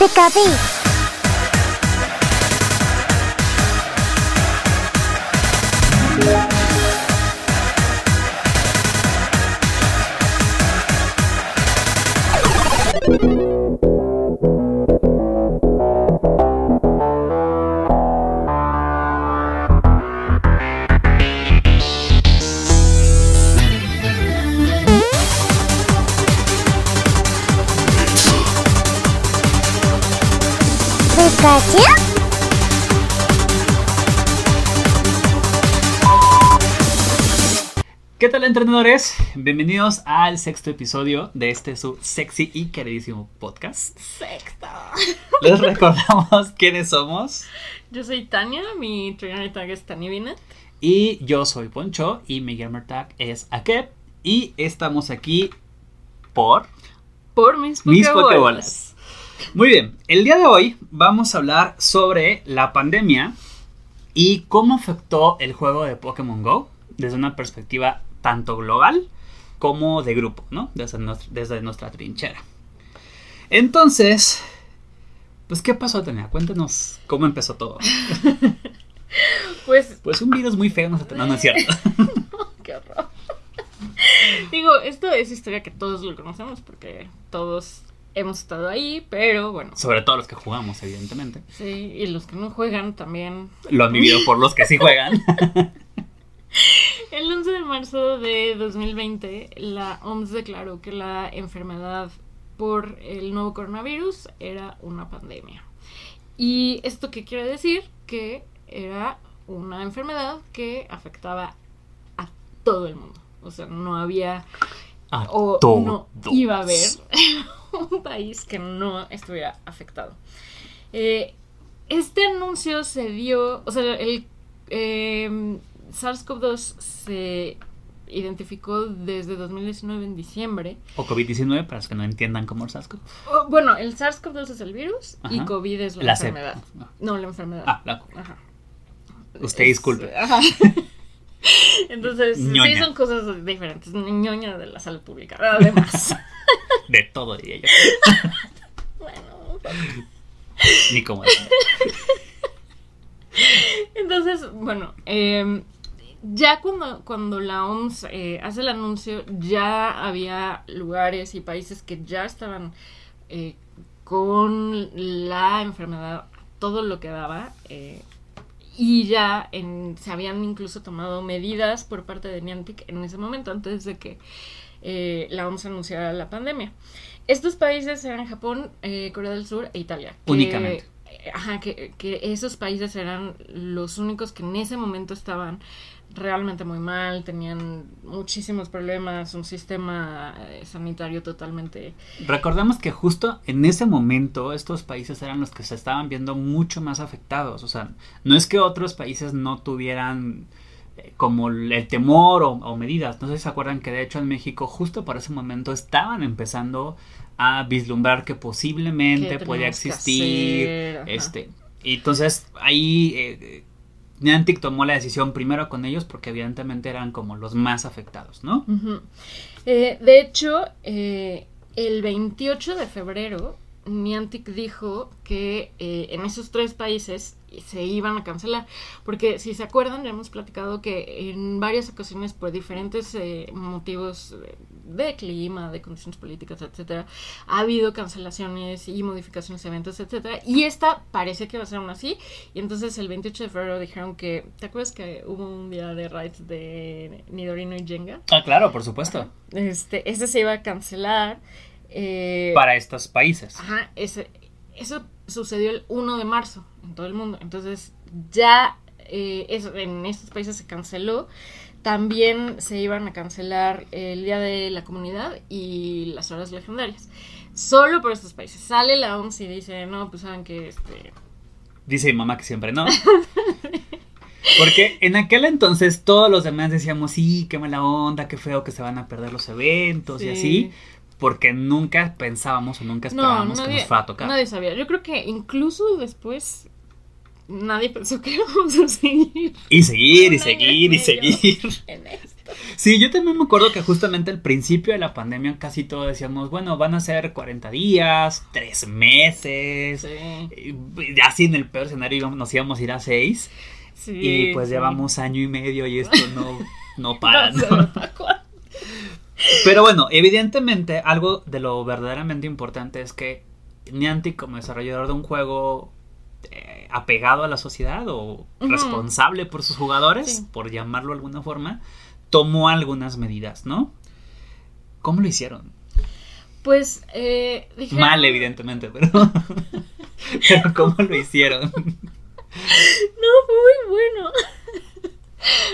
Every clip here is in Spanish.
Piccavi. Entrenadores? Bienvenidos al sexto episodio de este su sexy y queridísimo podcast. Sexto. Les recordamos quiénes somos Yo soy Tania, mi trainer tag es Tania Binet. y yo soy Poncho y mi gamer tag es Akep y estamos aquí por Por mis mis. Pokébolas. Muy bien, el día de hoy vamos a hablar sobre la pandemia y cómo afectó el juego de Pokémon Go desde una perspectiva tanto global como de grupo, ¿no? Desde, nuestra- desde nuestra trinchera. Entonces, pues, ¿qué pasó, Tania? Cuéntanos cómo empezó todo. Pues, Pues un virus muy feo no se no, no es cierto. qué horror. Digo, esto es historia que todos lo conocemos porque todos hemos estado ahí, pero bueno. Sobre todo los que jugamos, evidentemente. Sí, y los que no juegan también. Lo han vivido por los que sí juegan. El 11 de marzo de 2020, la OMS declaró que la enfermedad por el nuevo coronavirus era una pandemia. ¿Y esto qué quiere decir? Que era una enfermedad que afectaba a todo el mundo. O sea, no había A o todos. no iba a haber un país que no estuviera afectado. Eh, este anuncio se dio, o sea, el eh, SARS-CoV-2 se identificó desde 2019 en diciembre. O COVID-19, para los que no entiendan cómo es SARS-CoV. Bueno, el SARS-CoV-2 es el virus y. COVID es la, enfermedad. No, la enfermedad. Ah, la- Ajá. usted Es- disculpe. ajá. Entonces, Ñoña. sí son cosas diferentes. Ñoña de la salud pública. Además. De todo, diría yo. bueno, Ni cómo decir. Entonces, bueno, eh, ya cuando, cuando la OMS eh, hace el anuncio, ya había lugares y países que ya estaban eh, con la enfermedad, todo lo que daba, eh, y ya en- se habían incluso tomado medidas por parte de Niantic en ese momento, antes de que eh, la OMS anunciara la pandemia. Estos países eran Japón, eh, Corea del Sur e Italia. Únicamente. Ajá, que, que esos países eran los únicos que en ese momento estaban realmente muy mal, tenían muchísimos problemas, un sistema eh, sanitario totalmente... Recordemos que justo en ese momento estos países eran los que se estaban viendo mucho más afectados. O sea, no es que otros países no tuvieran eh, como el temor o, o medidas. No sé si se acuerdan que de hecho en México justo por ese momento estaban empezando a vislumbrar que posiblemente podía existir. Este, y entonces ahí eh, Niantic tomó la decisión primero con ellos porque evidentemente eran como los más afectados, ¿no? Eh, de hecho, eh, el 28 de febrero, Niantic dijo que eh, en esos tres países se iban a cancelar. Porque si se acuerdan, ya hemos platicado que en varias ocasiones, por diferentes eh, motivos eh, de clima, de condiciones políticas, etcétera, ha habido cancelaciones y modificaciones de eventos, etcétera. Y esta parece que va a ser aún así. Y entonces el 28 de febrero dijeron que. ¿Te acuerdas que hubo un día de raids de Nidorino y Jenga? Ah, claro, por supuesto. Este, ese se iba a cancelar. Eh, Para estos países. Ajá, ese, eso sucedió el 1 de marzo en todo el mundo. Entonces, ya eh, eso, en estos países se canceló. También se iban a cancelar el Día de la Comunidad y las horas legendarias. Solo por estos países. Sale la OMS y dice, no, pues saben que este, Dice mi mamá que siempre no. Porque en aquel entonces todos los demás decíamos, sí, qué mala onda, qué feo que se van a perder los eventos y Sí. así. Porque nunca pensábamos o nunca esperábamos que nos fuera a tocar. nadie sabía. Yo creo que incluso después nadie pensó que íbamos a seguir Y seguir, y seguir, y seguir. en esto. Sí, yo también me acuerdo que justamente al principio de la pandemia casi todos decíamos, bueno, van a ser 40 días, 3 meses, Sí. y así en el peor escenario nos íbamos a ir a 6 Sí, y pues sí. llevamos año y medio y esto no, no para. No ¿no? Pero bueno, evidentemente algo de lo verdaderamente importante es que Niantic como desarrollador de un juego eh, apegado a la sociedad o responsable por sus jugadores, Sí. por llamarlo de alguna forma, tomó algunas medidas, ¿no? ¿Cómo lo hicieron? Pues, eh, dijeron- Mal, evidentemente, pero, pero ¿cómo lo hicieron? No, fue muy bueno.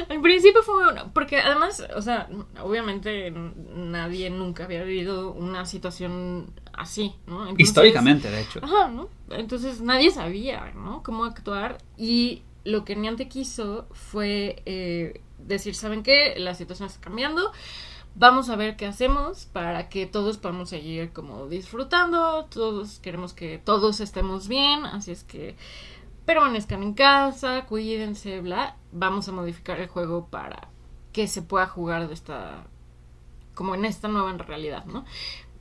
Al principio fue muy bueno, porque además, o sea, obviamente nadie nunca había vivido una situación así, ¿no? Entonces- Históricamente, de hecho. Ajá, ¿no? Entonces nadie sabía, ¿no? Cómo actuar y lo que Niantic hizo fue eh, decir, ¿saben qué? La situación está cambiando, vamos a ver qué hacemos para que todos podamos seguir como disfrutando, todos queremos que todos estemos bien, así es que permanezcan en casa, cuídense, bla, vamos a modificar el juego para que se pueda jugar de esta, como en esta nueva realidad, ¿no?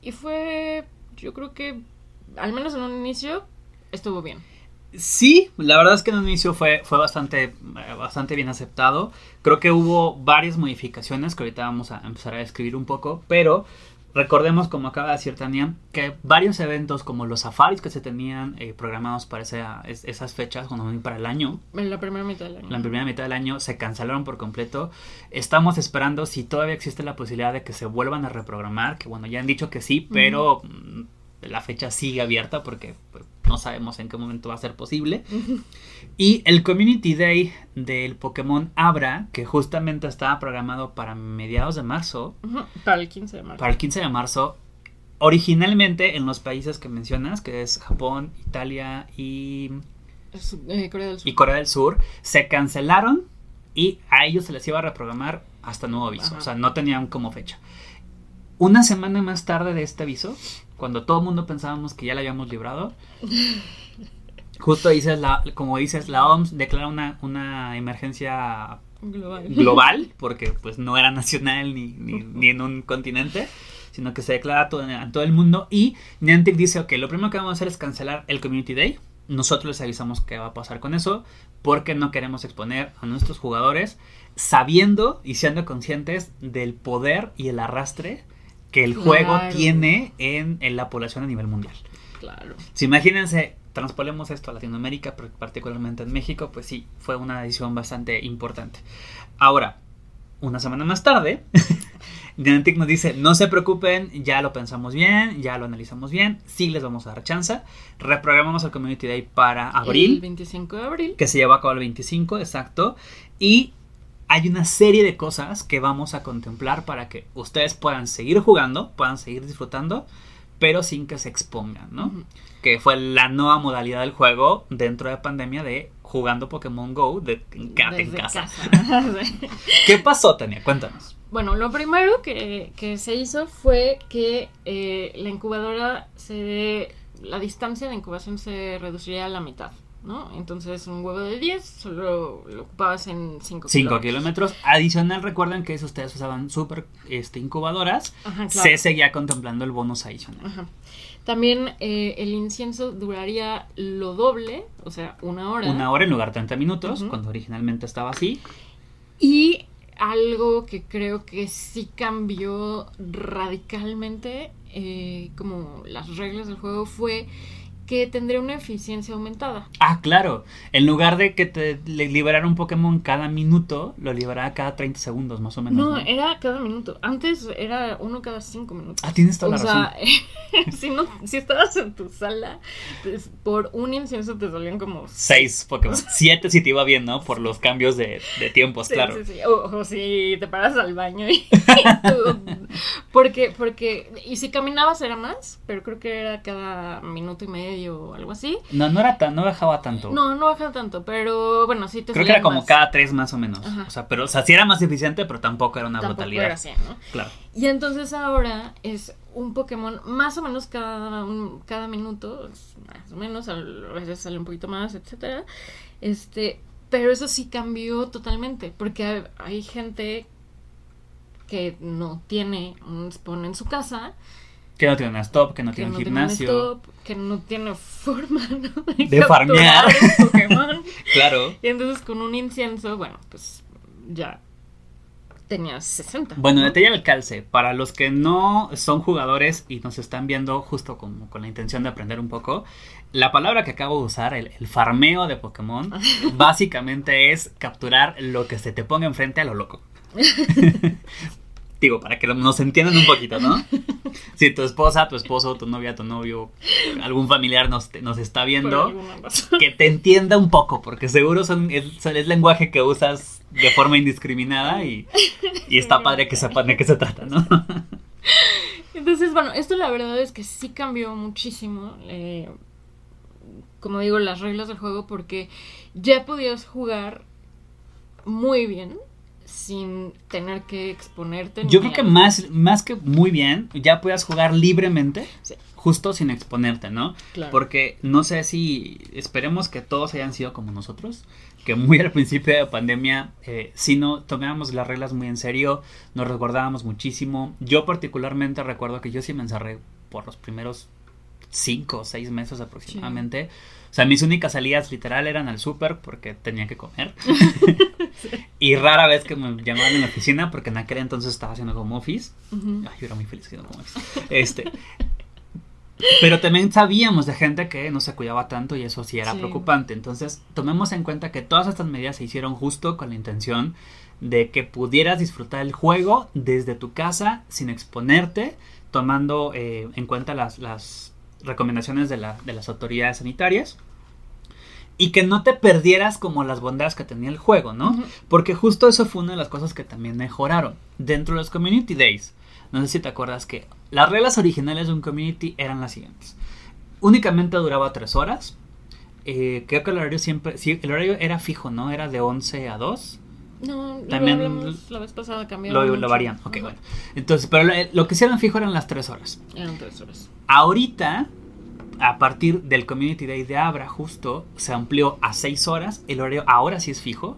Y fue, yo creo que, al menos en un inicio, estuvo bien. Sí, la verdad es que en un inicio fue, fue bastante, eh, bastante bien aceptado. Creo que hubo varias modificaciones que ahorita vamos a empezar a describir un poco, pero recordemos, como acaba de decir Tania, que varios eventos como los safaris que se tenían eh, programados para esa- es- esas fechas, cuando para el año, En la primera mitad del año. la primera mitad del año se cancelaron por completo. Estamos esperando si todavía existe la posibilidad de que se vuelvan a reprogramar, que bueno, ya han dicho que sí, pero la fecha sigue abierta porque pues, no sabemos en qué momento va a ser posible. Y el Community Day del Pokémon Abra, que justamente estaba programado para mediados de marzo, Para el 15 de marzo. para el 15 de marzo, originalmente en los países que mencionas, que es Japón, Italia y eh, Corea del Sur. y Corea del Sur se cancelaron y a ellos se les iba a reprogramar hasta nuevo aviso. Ajá. O sea, no tenían como fecha. Una semana más tarde de este aviso, cuando todo el mundo pensábamos que ya la habíamos librado, justo dices la, como dices, la OMS declara una, una emergencia Global. global, porque pues no era nacional ni, ni, ni en un continente, sino que se declara todo, a todo el mundo. Y Niantic dice, ok, lo primero que vamos a hacer es cancelar el Community Day. Nosotros les avisamos qué va a pasar con eso, porque no queremos exponer a nuestros jugadores sabiendo y siendo conscientes del poder y el arrastre que el juego Claro. tiene en, en la población a nivel mundial. Claro. Si imagínense, transpolemos esto a Latinoamérica, particularmente en México, pues sí, fue una decisión bastante importante. Ahora, una semana más tarde, Niantic nos dice, no se preocupen, ya lo pensamos bien, ya lo analizamos bien, sí les vamos a dar chance. Reprogramamos el Community Day para El abril, 25 de abril. que se lleva a cabo el 25, exacto, y hay una serie de cosas que vamos a contemplar para que ustedes puedan seguir jugando, puedan seguir disfrutando, pero sin que se expongan, ¿no? Que fue la nueva modalidad del juego dentro de pandemia de jugando Pokémon Go de en Desde casa. ¿Qué pasó, Tania? Cuéntanos. Bueno, lo primero que, que se hizo fue que eh, la incubadora se. La distancia de incubación se reduciría a la mitad, ¿no? Entonces, un huevo de 10 solo lo ocupabas en 5 5 kilómetros. Adicional, recuerden que si ustedes usaban super este, incubadoras, Ajá, claro. se seguía contemplando el bonus adicional. Ajá. También eh, el incienso duraría lo doble, o sea, una hora. Una hora en lugar de 30 minutos, cuando originalmente estaba así. Y algo que creo que sí cambió radicalmente, eh, como las reglas del juego, fue que tendría una eficiencia aumentada. Ah, claro. En lugar de que te liberara un Pokémon cada minuto, lo liberaba cada 30 segundos, más o menos. No, ¿no? era cada minuto. Antes era uno cada cinco minutos. Ah, tienes toda o la razón. sea, si, no, si estabas en tu sala, pues, por un incienso te salían como... Seis Pokémon. Siete si te iba bien, ¿no? Por los cambios de, de tiempos, Sí, claro. sí, sí. O, o si te paras al baño y tú- porque, porque, y si caminabas era más, pero creo que era cada minuto y medio o algo así. No, no era tan, no bajaba tanto. No, no baja tanto, pero bueno, sí te Creo que era como más. cada tres más o menos. Ajá. O sea, pero, o sea, sí era más eficiente, pero tampoco era una Tampoco brutalidad. era así, ¿no? Claro. Y entonces ahora es un Pokémon más o menos cada, un- cada minuto, más o menos, a veces sale un poquito más, etcétera. Este, pero eso sí cambió totalmente, porque hay, hay gente que no tiene un spawn en su casa. Que no tiene un stop, que no que tiene no un tiene un gimnasio. stop, que no tiene forma ¿no? De farmear. un Pokémon. Claro. y entonces con un incienso, bueno, pues ya tenía 60. Bueno, ¿no? detalle al calce. Para los que no son jugadores y nos están viendo justo como con la intención de aprender un poco, la palabra que acabo de usar, el, el farmeo de Pokémon, básicamente es capturar lo que se te ponga enfrente a lo loco. Digo, para que nos entiendan un poquito, ¿no? Si tu esposa, tu esposo, tu novia, tu novio, algún familiar nos, nos está viendo, que te entienda un poco, porque seguro son, es, es lenguaje que usas de forma indiscriminada y, y está padre que sepan de qué se trata, ¿no? Entonces, bueno, esto la verdad es que sí cambió muchísimo, eh, como digo, las reglas del juego porque ya podías jugar muy bien sin tener que exponerte. Yo creo que más, más que muy bien, ya puedas jugar libremente, Sí. justo sin exponerte, ¿no? Claro. Porque no sé si esperemos que todos hayan sido como nosotros, que muy al principio de la pandemia, eh, si no tomábamos las reglas muy en serio, nos resguardábamos muchísimo. Yo particularmente recuerdo que yo sí me encerré por los primeros cinco o seis meses aproximadamente. O sea, mis únicas salidas literal eran al súper porque tenía que comer. y rara vez que me llamaban en la oficina porque en aquel entonces estaba haciendo home office. Ay, yo era muy feliz haciendo home office. Este. Pero también sabíamos de gente que no se cuidaba tanto y eso sí era Sí. preocupante. Entonces, tomemos en cuenta que todas estas medidas se hicieron justo con la intención de que pudieras disfrutar el juego desde tu casa sin exponerte, tomando eh, en cuenta las, las recomendaciones de, la- de las autoridades sanitarias. Y que no te perdieras como las bondades que tenía el juego, ¿no? Ujú. Porque justo eso fue una de las cosas que también mejoraron. Dentro de los Community Days, no sé si te acuerdas que las reglas originales de un community eran las siguientes. Únicamente duraba tres horas. Eh, creo que el horario siempre, sí, el horario era fijo, ¿no? Era de 11 a 2. No, También también la vez pasada cambió. Lo, lo varían, ok, bueno. Entonces, pero lo, lo que sí eran fijo eran las tres horas. Eran tres horas. Ahorita, a partir del Community Day de Abra, justo, se amplió a 6 horas. El horario ahora sí es fijo.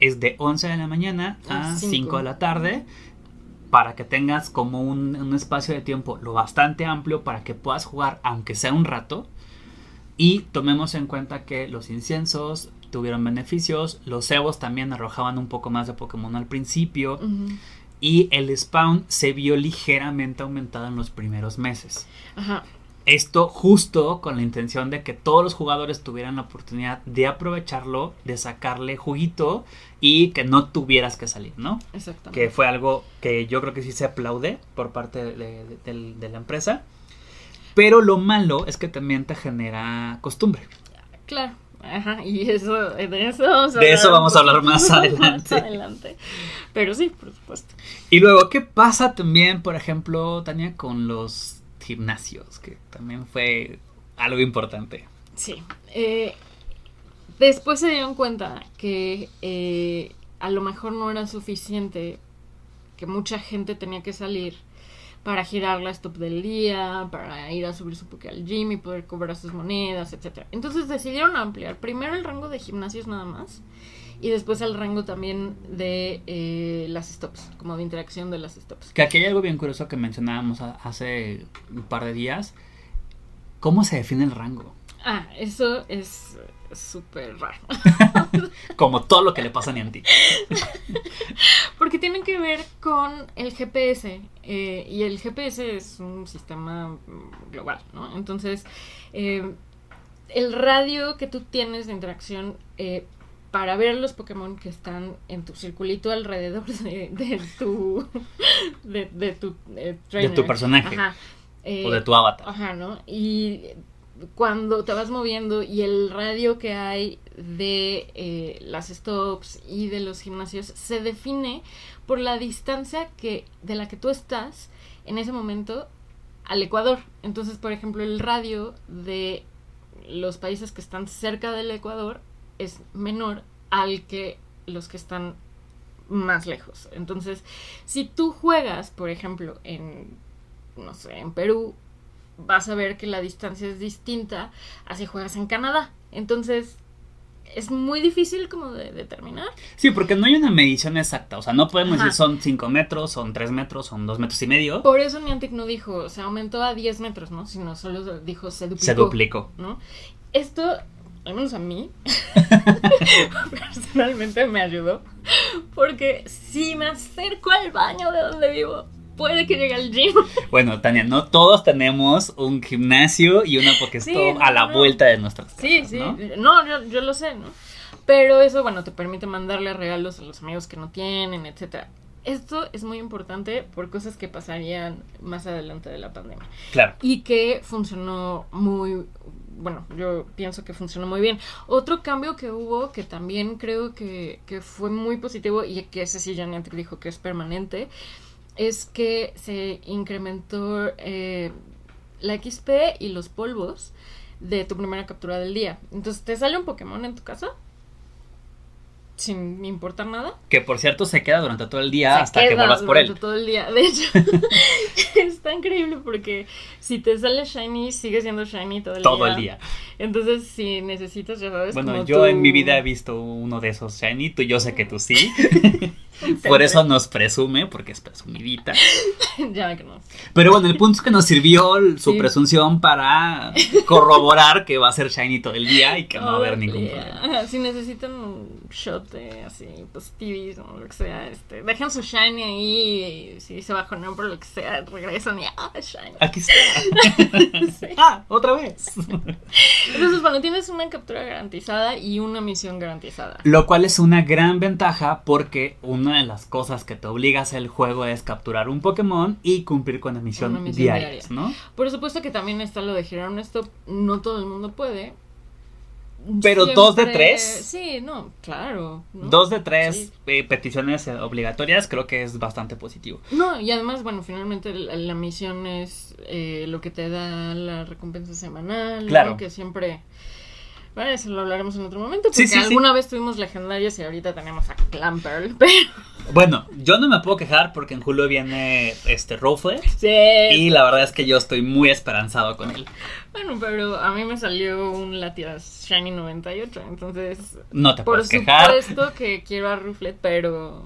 Es de 11 de la mañana a A 5 cinco. de la tarde para que tengas como un, un espacio de tiempo lo bastante amplio para que puedas jugar aunque sea un rato y tomemos en cuenta que los inciensos tuvieron beneficios, los cebos también arrojaban un poco más de Pokémon al principio y el spawn se vio ligeramente aumentado en los primeros meses. Ajá. Esto justo con la intención de que todos los jugadores tuvieran la oportunidad de aprovecharlo, de sacarle juguito y que no tuvieras que salir, ¿no? Exactamente. Que fue algo que yo creo que sí se aplaude por parte de, de- del- de la empresa. Pero lo malo es que también te genera costumbre. Claro. Ajá, y eso, de eso vamos a De eso vamos a hablar más adelante. adelante. Pero sí, por supuesto. Y luego, ¿qué pasa también, por ejemplo, Tania, con los gimnasios? Que también fue algo importante. Sí. Eh, después se dieron cuenta que eh, a lo mejor no era suficiente, que mucha gente tenía que salir para girar la stop del día, para ir a subir su poke al gym y poder cobrar sus monedas, etcétera. Entonces decidieron ampliar primero el rango de gimnasios nada más y después el rango también de eh, las stops, como de interacción de las stops. Que aquí hay algo bien curioso que mencionábamos hace un par de días. ¿Cómo se define el rango? Ah, eso es súper raro. Como todo lo que le pasa a Niantic. Porque tienen que ver con el GPS. eh, y el GPS es un sistema mm, global, ¿no? Entonces, eh, el radio que tú tienes de interacción eh, para ver los Pokémon que están en tu circulito alrededor de, de tu. de, de tu eh, trainer. tu personaje. Ajá. eh, O de tu avatar. Ajá, ¿no? Y cuando te vas moviendo y el radio que hay de eh, las stops y de los gimnasios se define por la distancia que de la que tú estás en ese momento al Ecuador. Entonces, por ejemplo, el radio de los países que están cerca del Ecuador es menor al que los que están más lejos. Entonces, si tú juegas, por ejemplo, en no sé, en Perú, vas a ver que la distancia es distinta a si juegas en Canadá. Entonces, es muy difícil como de determinar. Sí, porque no hay una medición exacta. O sea, no podemos Ajá. decir son 5 metros, son 3 metros, son 2 metros y medio. Por eso Niantic no dijo, se aumentó a 10 metros, ¿no? Sino solo dijo, se duplicó. Se duplicó. ¿no? Esto, al menos a mí, personalmente me ayudó. Porque si me acerco al baño de donde vivo, puede que llegue al gym. Bueno, Tania, no todos tenemos un gimnasio y una Pokestop Sí, no, a la no. vuelta de nuestras casas. Sí, sí. ¿no? No, yo, yo lo sé, ¿no? Pero eso, bueno, te permite mandarle regalos a los amigos que no tienen, etcétera. Esto es muy importante por cosas que pasarían más adelante de la pandemia. Claro. y que funcionó muy bueno, yo pienso que funcionó muy bien. Otro cambio que hubo, que también creo que, que fue muy positivo y que ese sí Niantic dijo que es permanente, es que se incrementó eh, la XP y los polvos de tu primera captura del día. Entonces, ¿te sale un Pokémon en tu casa? Sin importar nada. Que por cierto se queda durante todo el día Se hasta que vuelvas por él. todo el día. De hecho, está increíble porque si te sale shiny, sigue siendo shiny todo el Todo día. el día. Entonces, si necesitas, ya sabes. Bueno, como yo en mi vida he visto uno de esos shiny, tú yo sé que tú sí. Por eso nos presume, porque es presumidita. ya que no. Pero bueno, el punto es que nos sirvió su Sí. presunción para corroborar que va a ser shiny todo el día y que no va a haber ningún yeah. problema. Si necesitan un shot de así, positivis o lo que sea, este, dejan su shiny ahí y si se bajonean por lo que sea, regresan y ¡ah, shiny! Aquí está. Sí. Ah, otra vez. Entonces, bueno, tienes una captura garantizada y una misión garantizada. Lo cual es una gran ventaja porque una de las cosas que te obliga a hacer el juego es capturar un Pokémon y cumplir con la misión, diaria. ¿no? Por supuesto que también está lo de girar un stop. No todo el mundo puede. Pero dos de tres. Sí, no, claro. ¿no? Dos de tres Sí. eh, peticiones eh, obligatorias creo que es bastante positivo. No, y además, bueno, finalmente la, la misión es eh, lo que te da la recompensa semanal. ¿no? Claro. Que siempre. Bueno, eso lo hablaremos en otro momento. Porque sí, sí. alguna vez tuvimos legendarios y ahorita tenemos a Clamperl. Pero. Bueno, yo no me puedo quejar porque en julio viene este Roflet Sí. y la verdad es que yo estoy muy esperanzado con él. Bueno, pero a mí me salió un Latias Shiny 98. Entonces, No te Por puedes quejar. supuesto que quiero a Ruflet, pero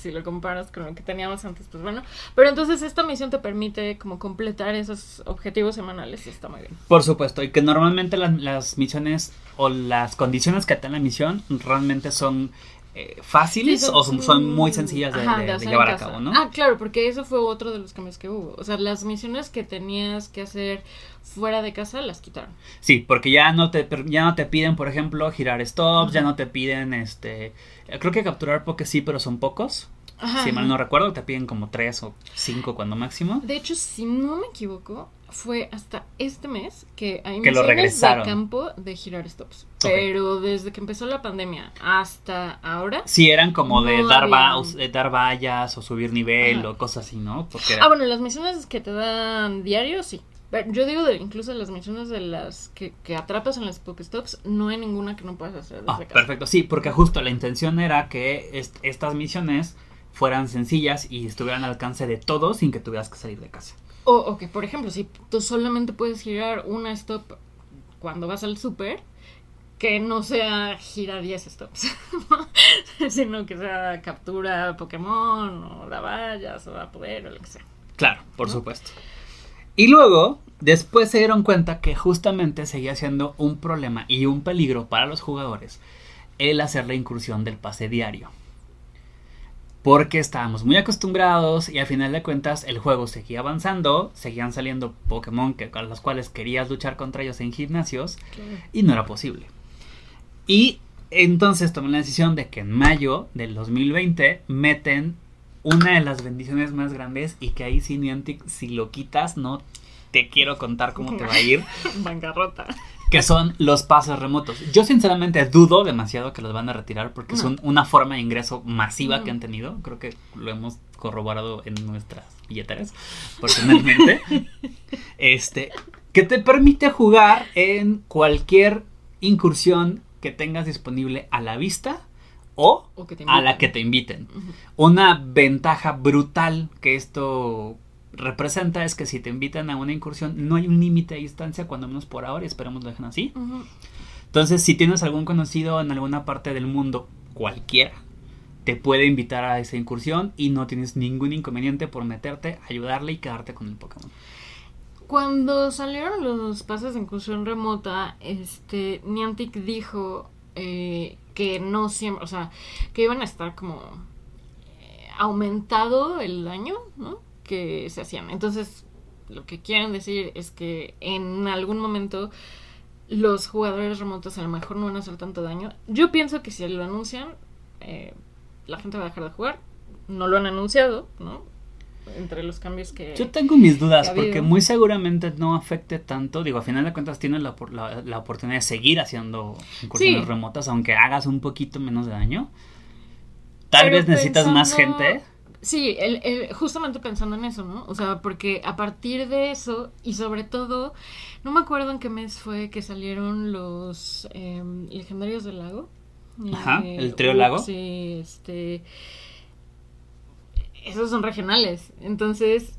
si lo comparas con lo que teníamos antes, pues bueno. Pero entonces esta misión te permite como completar esos objetivos semanales y está muy bien. Por supuesto, y que normalmente las, misiones o las condiciones que te dan la misión realmente son eh, fáciles Sí, o son, son muy sencillas de, Ajá, de- de hacer en llevar a cabo, ¿no? Ah, claro, porque eso fue otro de los cambios que hubo. O sea, las misiones que tenías que hacer fuera de casa las quitaron. Sí, porque ya no te ya no te piden, por ejemplo, girar stops, ya no te piden este creo que capturar porque sí, pero son pocos. Ajá. Si mal no recuerdo, te piden como tres o cinco cuando máximo. De hecho, si no me equivoco, fue hasta este mes que hay Que misiones de campo de girar stops. Pero desde que empezó la pandemia hasta ahora. Sí, eran como de dar, va- había- de dar vallas o subir nivel Ajá. o cosas así, ¿no? Porque Ah, bueno, las misiones que te dan diario, sí. Pero Yo digo de, incluso las misiones de las que, que atrapas en las Pokestops, no hay ninguna que no puedas hacer desde Ah, casa. perfecto, sí, porque justo la intención era que est- estas misiones fueran sencillas y estuvieran al alcance de todos sin que tuvieras que salir de casa. O, o que, por ejemplo, si tú solamente puedes girar una stop cuando vas al super, que no sea gira 10 stops, sino que sea captura Pokémon o la vallas o a poder o lo que sea. Claro, por ¿No? supuesto. Y luego, después se dieron cuenta que justamente seguía siendo un problema y un peligro para los jugadores el hacer la incursión del pase diario. Porque estábamos muy acostumbrados y al final de cuentas el juego seguía avanzando, seguían saliendo Pokémon que, con los cuales querías luchar contra ellos en gimnasios y no era posible. Y entonces tomé la decisión de que en mayo del 2020 meten una de las bendiciones más grandes y que ahí sí si lo quitas no te quiero contar cómo te va a ir, Bancarrota. Que son los pases remotos. Yo sinceramente dudo demasiado que los van a retirar porque No. son una forma de ingreso masiva No. que han tenido, creo que lo hemos corroborado en nuestras billeteras personalmente. este, que te permite jugar en cualquier incursión que tengas disponible a la vista o a la que te inviten. Una ventaja brutal que esto representa es que si te invitan a una incursión no hay un límite de distancia, cuando menos por ahora, y esperemos lo dejen así. Entonces, si tienes algún conocido en alguna parte del mundo, cualquiera, te puede invitar a esa incursión y no tienes ningún inconveniente por meterte, ayudarle y quedarte con el Pokémon. Cuando salieron los pases de incursión remota, este Niantic dijo eh, que no siempre, o sea, que iban a estar como eh, aumentado el daño, ¿no? Que se hacían. Entonces, lo que quieren decir es que en algún momento los jugadores remotos a lo mejor no van a hacer tanto daño. Yo pienso que si lo anuncian, eh, la gente va a dejar de jugar. No lo han anunciado, ¿no? entre los cambios que... Yo tengo mis dudas porque muy seguramente no afecte tanto. Digo, a final de cuentas tienes la, la, oportunidad de seguir haciendo incursiones remotas, aunque hagas un poquito menos de daño. Tal vez necesitas más gente. Sí, el, justamente pensando en eso, ¿no? O sea, porque a partir de eso, y sobre todo, no me acuerdo en qué mes fue que salieron los em, legendarios del lago. Ajá, el eh, trío lago. Sí, este esos son regionales. Entonces.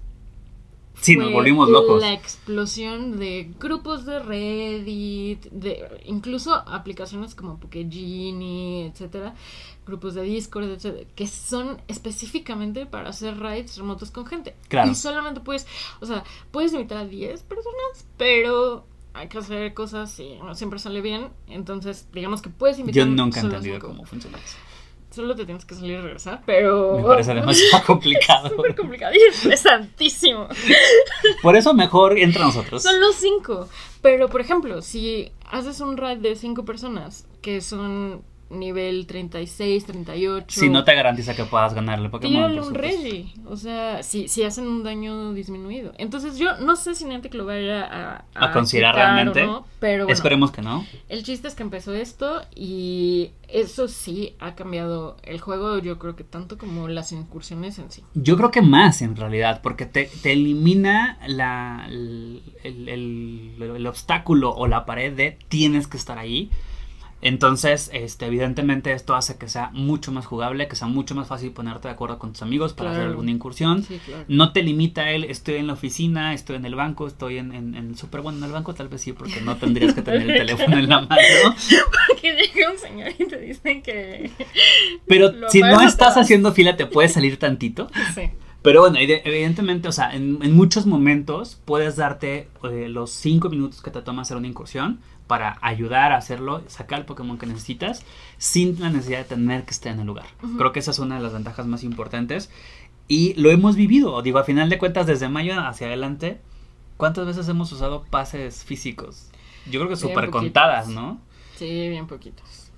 Sí, nos volvimos locos. La explosión de grupos de Reddit, de incluso aplicaciones como Pokegenie, etcétera, grupos de Discord, etcétera, que son específicamente para hacer raids remotos con gente. Claro. Y solamente puedes, o sea, puedes invitar a 10 personas, pero hay que hacer cosas y no siempre sale bien. Entonces, digamos que puedes invitar. Yo nunca he entendido cómo funciona eso. Solo te tienes que salir y regresar, pero... Me parece demasiado complicado. es súper complicado y estresantísimo. Por eso mejor entra nosotros. Son los cinco. Pero, por ejemplo, si haces un raid de cinco personas, que son nivel 36, 38. Si no te garantiza que puedas ganarle Pokémon. Tírale un Reggie. O sea, si, si hacen un daño disminuido. Entonces, yo no sé si Niantic lo vaya a, a, considerar realmente. pero Esperemos que no. El chiste es que empezó esto y eso sí ha cambiado el juego, yo creo que tanto como las incursiones en sí. Yo creo que más en realidad, porque te, te elimina la, el, el, el obstáculo o la pared de tienes que estar ahí entonces, este, evidentemente esto hace que sea mucho más jugable, que sea mucho más fácil ponerte de acuerdo con tus amigos para hacer alguna incursión. No te limita él, estoy en la oficina, estoy en el banco, estoy en, en, en súper bueno en el banco, tal vez sí, porque no tendrías que tener el teléfono en la mano. Porque llega un señor y te dice que... Pero si no estás haciendo fila, te puedes salir tantito. Sí. Pero bueno, evidentemente, o sea, en, muchos momentos puedes darte eh, los cinco minutos que te toma hacer una incursión para ayudar a hacerlo, sacar el Pokémon que necesitas sin la necesidad de tener que estar en el lugar. Creo que esa es una de las ventajas más importantes y lo hemos vivido. Digo, a final de cuentas, desde mayo hacia adelante, ¿cuántas veces hemos usado pases físicos? Yo creo que súper contadas, ¿no? Sí, bien poquitos.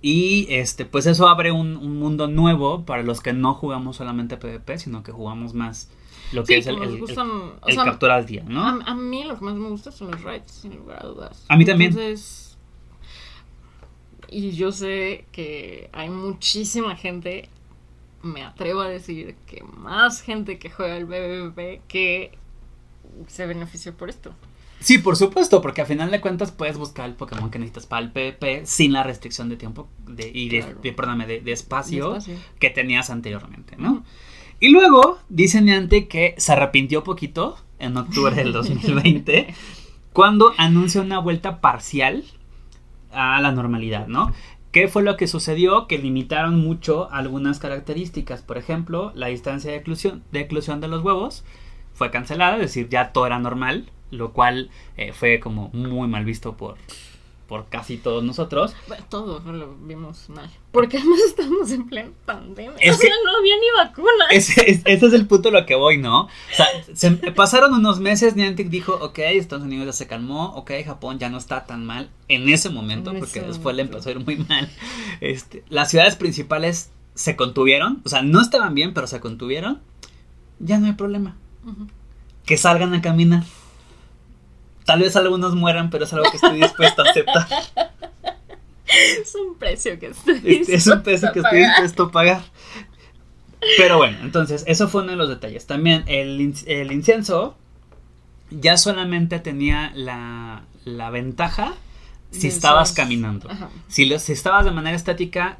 Y este, pues eso abre un, mundo nuevo para los que no jugamos solamente PvP, sino que jugamos más lo que es el, el, captura al día, ¿no? A, mí lo que más me gusta son los raids, sin lugar a dudas. A mí también. Entonces, y yo sé que hay muchísima gente, me atrevo a decir que más gente que juega el BBB que se benefició por esto. Sí, por supuesto, porque a final de cuentas puedes buscar el Pokémon que necesitas para el PvP sin la restricción de tiempo de, y de, de, espacio, que tenías anteriormente, ¿no? Y luego dice Niante que se arrepintió poquito en octubre del 2020 cuando anuncia una vuelta parcial a la normalidad, ¿no? ¿Qué fue lo que sucedió? Que limitaron mucho algunas características. Por ejemplo, la distancia de eclusión de, eclusión de los huevos fue cancelada, es decir, ya todo era normal lo cual eh, fue como muy mal visto por, por casi todos nosotros. Bueno, todos lo vimos mal. Porque además estamos en plena pandemia. o sea, no había ni vacunas. Ese, es el punto a lo que voy, ¿no? O sea, se, pasaron unos meses, Niantic dijo, ok, Estados Unidos ya se calmó, ok, Japón ya no está tan mal en ese momento, porque después le empezó a ir muy mal. Este, las ciudades principales se contuvieron, o sea, no estaban bien, pero se contuvieron. Ya no hay problema. Que salgan a caminar. Tal vez algunos mueran, pero es algo que estoy dispuesto a aceptar. Es un precio que estoy dispuesto Es un precio que estoy dispuesto a pagar. Pero bueno, entonces, eso fue uno de los detalles. También el, incienso ya solamente tenía la, la ventaja si estabas caminando. Si, si estabas de manera estática,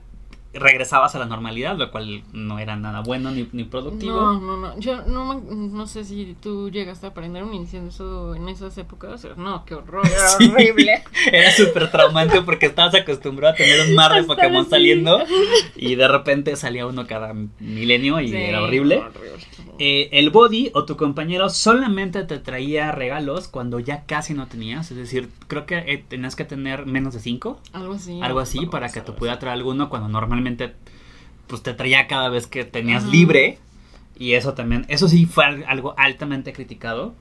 regresabas a la normalidad, lo cual no era nada bueno ni, ni productivo. No, no, no. Yo no, me- no sé si tú llegaste a aprender un incienso en esas épocas. No, qué horror, era Sí. horrible. Era súper traumante porque estabas acostumbrado a tener un mar de Hasta Pokémon así. saliendo y de repente salía uno cada milenio y Sí, era horrible. horrible. Eh, el body o tu compañero solamente te traía regalos cuando ya casi no tenías. Es decir, creo que eh, tenías que tener menos de 5. Algo así. algo así para que te pudiera traer alguno cuando normalmente pues te traía cada vez que tenías libre y eso también eso sí fue al- algo altamente criticado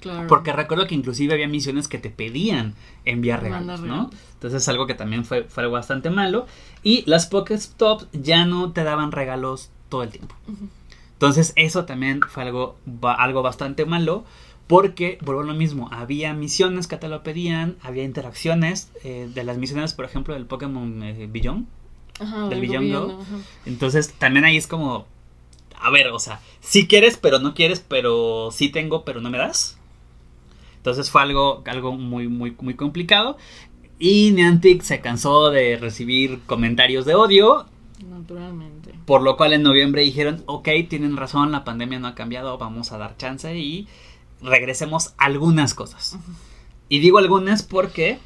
Claro. porque recuerdo que inclusive había misiones que te pedían enviar regalos, ¿no? Entonces es algo que también fue, fue algo bastante malo y las Pokéstops ya no te daban regalos todo el tiempo. Entonces eso también fue algo, algo bastante malo porque, vuelvo a lo mismo, había misiones que te lo pedían, había interacciones eh, de las misiones, por ejemplo, del Pokémon eh, Beyond. Ajá, del Beyond ajá. Entonces también ahí es como, a ver, o sea, sí quieres, pero no quieres, pero sí tengo, pero no me das. Entonces fue algo, algo muy, muy, muy complicado. Y Niantic se cansó de recibir comentarios de odio Naturalmente. por lo cual en noviembre dijeron, ok, tienen razón, la pandemia no ha cambiado, vamos a dar chance y regresemos algunas cosas. Y digo algunas porque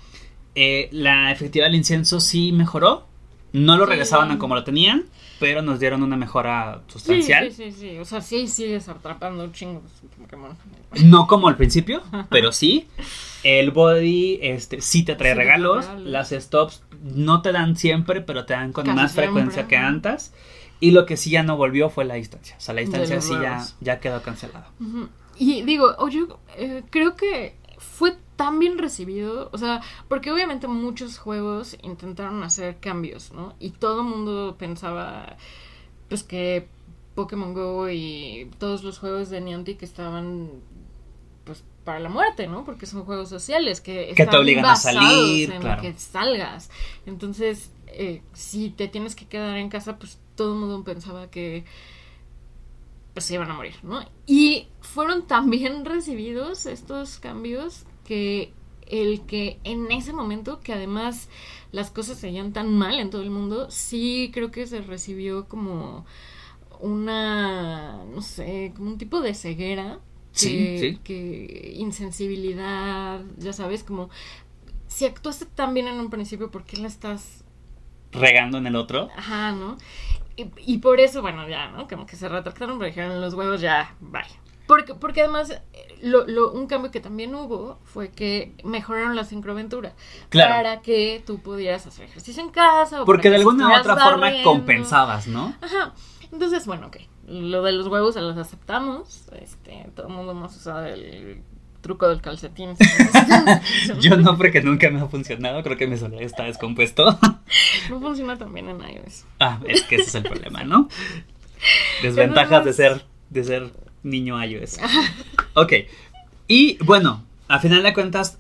eh, la efectividad del incienso sí mejoró, no lo regresaban a como lo tenían, pero nos dieron una mejora sustancial. sí, sí, sí. O sea, sí sigues atrapando chingos Pokémon. No como al principio, pero sí. El body este, sí te trae Sí regalos. Las stops no te dan siempre, pero te dan con Casi más siempre, frecuencia que antes. Y lo que sí ya no volvió fue la distancia. O sea, la distancia sí ya, ya quedó cancelada. Y digo, oye, eh, creo que fue tan bien recibido, o sea, porque obviamente muchos juegos intentaron hacer cambios, ¿no? Y todo el mundo pensaba, pues que Pokémon Go y todos los juegos de Niantic estaban, pues, para la muerte, ¿no? Porque son juegos sociales que, te están obligan a salir, en claro. que salgas. Entonces, eh, si te tienes que quedar en casa, pues todo el mundo pensaba que pues se iban a morir, ¿no? Y fueron tan bien recibidos estos cambios que el que en ese momento, que además las cosas seguían tan mal en todo el mundo, sí creo que se recibió como una, no sé, como un tipo de ceguera. Que, Sí, sí. que insensibilidad, ya sabes, como si actuaste tan bien en un principio, ¿por qué la estás Regando en el otro. Ajá, ¿no? Y, y por eso, bueno, ya, ¿no? Como que se retractaron, pero dijeron los huevos ya, bye. Porque, porque además, eh, lo, lo- un cambio que también hubo fue que mejoraron la sincroventura. Claro. Para que tú pudieras hacer ejercicio en casa. o Porque de alguna u otra forma barriendo. compensabas, ¿no? Ajá. Entonces, bueno, ok. Lo de los huevos se los aceptamos. Este, todo el mundo hemos usado el truco del calcetín. Yo no, porque nunca me ha funcionado. Creo que mi celular está descompuesto. No funciona tan bien en iOS. Ah, es que ese es el problema, ¿no? Desventajas de ser, de ser niño iOS. Ok. Y bueno, a final de cuentas,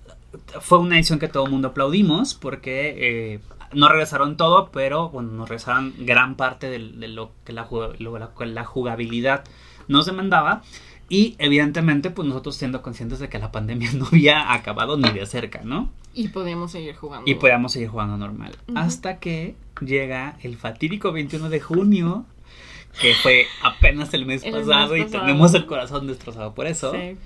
fue una edición que todo el mundo aplaudimos porque eh, no regresaron todo, pero bueno, nos regresaron gran parte de, lo que la, lo- la- la jugabilidad nos demandaba. Y evidentemente, pues nosotros siendo conscientes de que la pandemia no había acabado ni de cerca, ¿no? Y podíamos seguir jugando. Y podíamos seguir jugando normal. Hasta que llega el fatídico 21 de junio, que fue apenas el mes El mes pasado y tenemos el corazón destrozado por eso. Sí.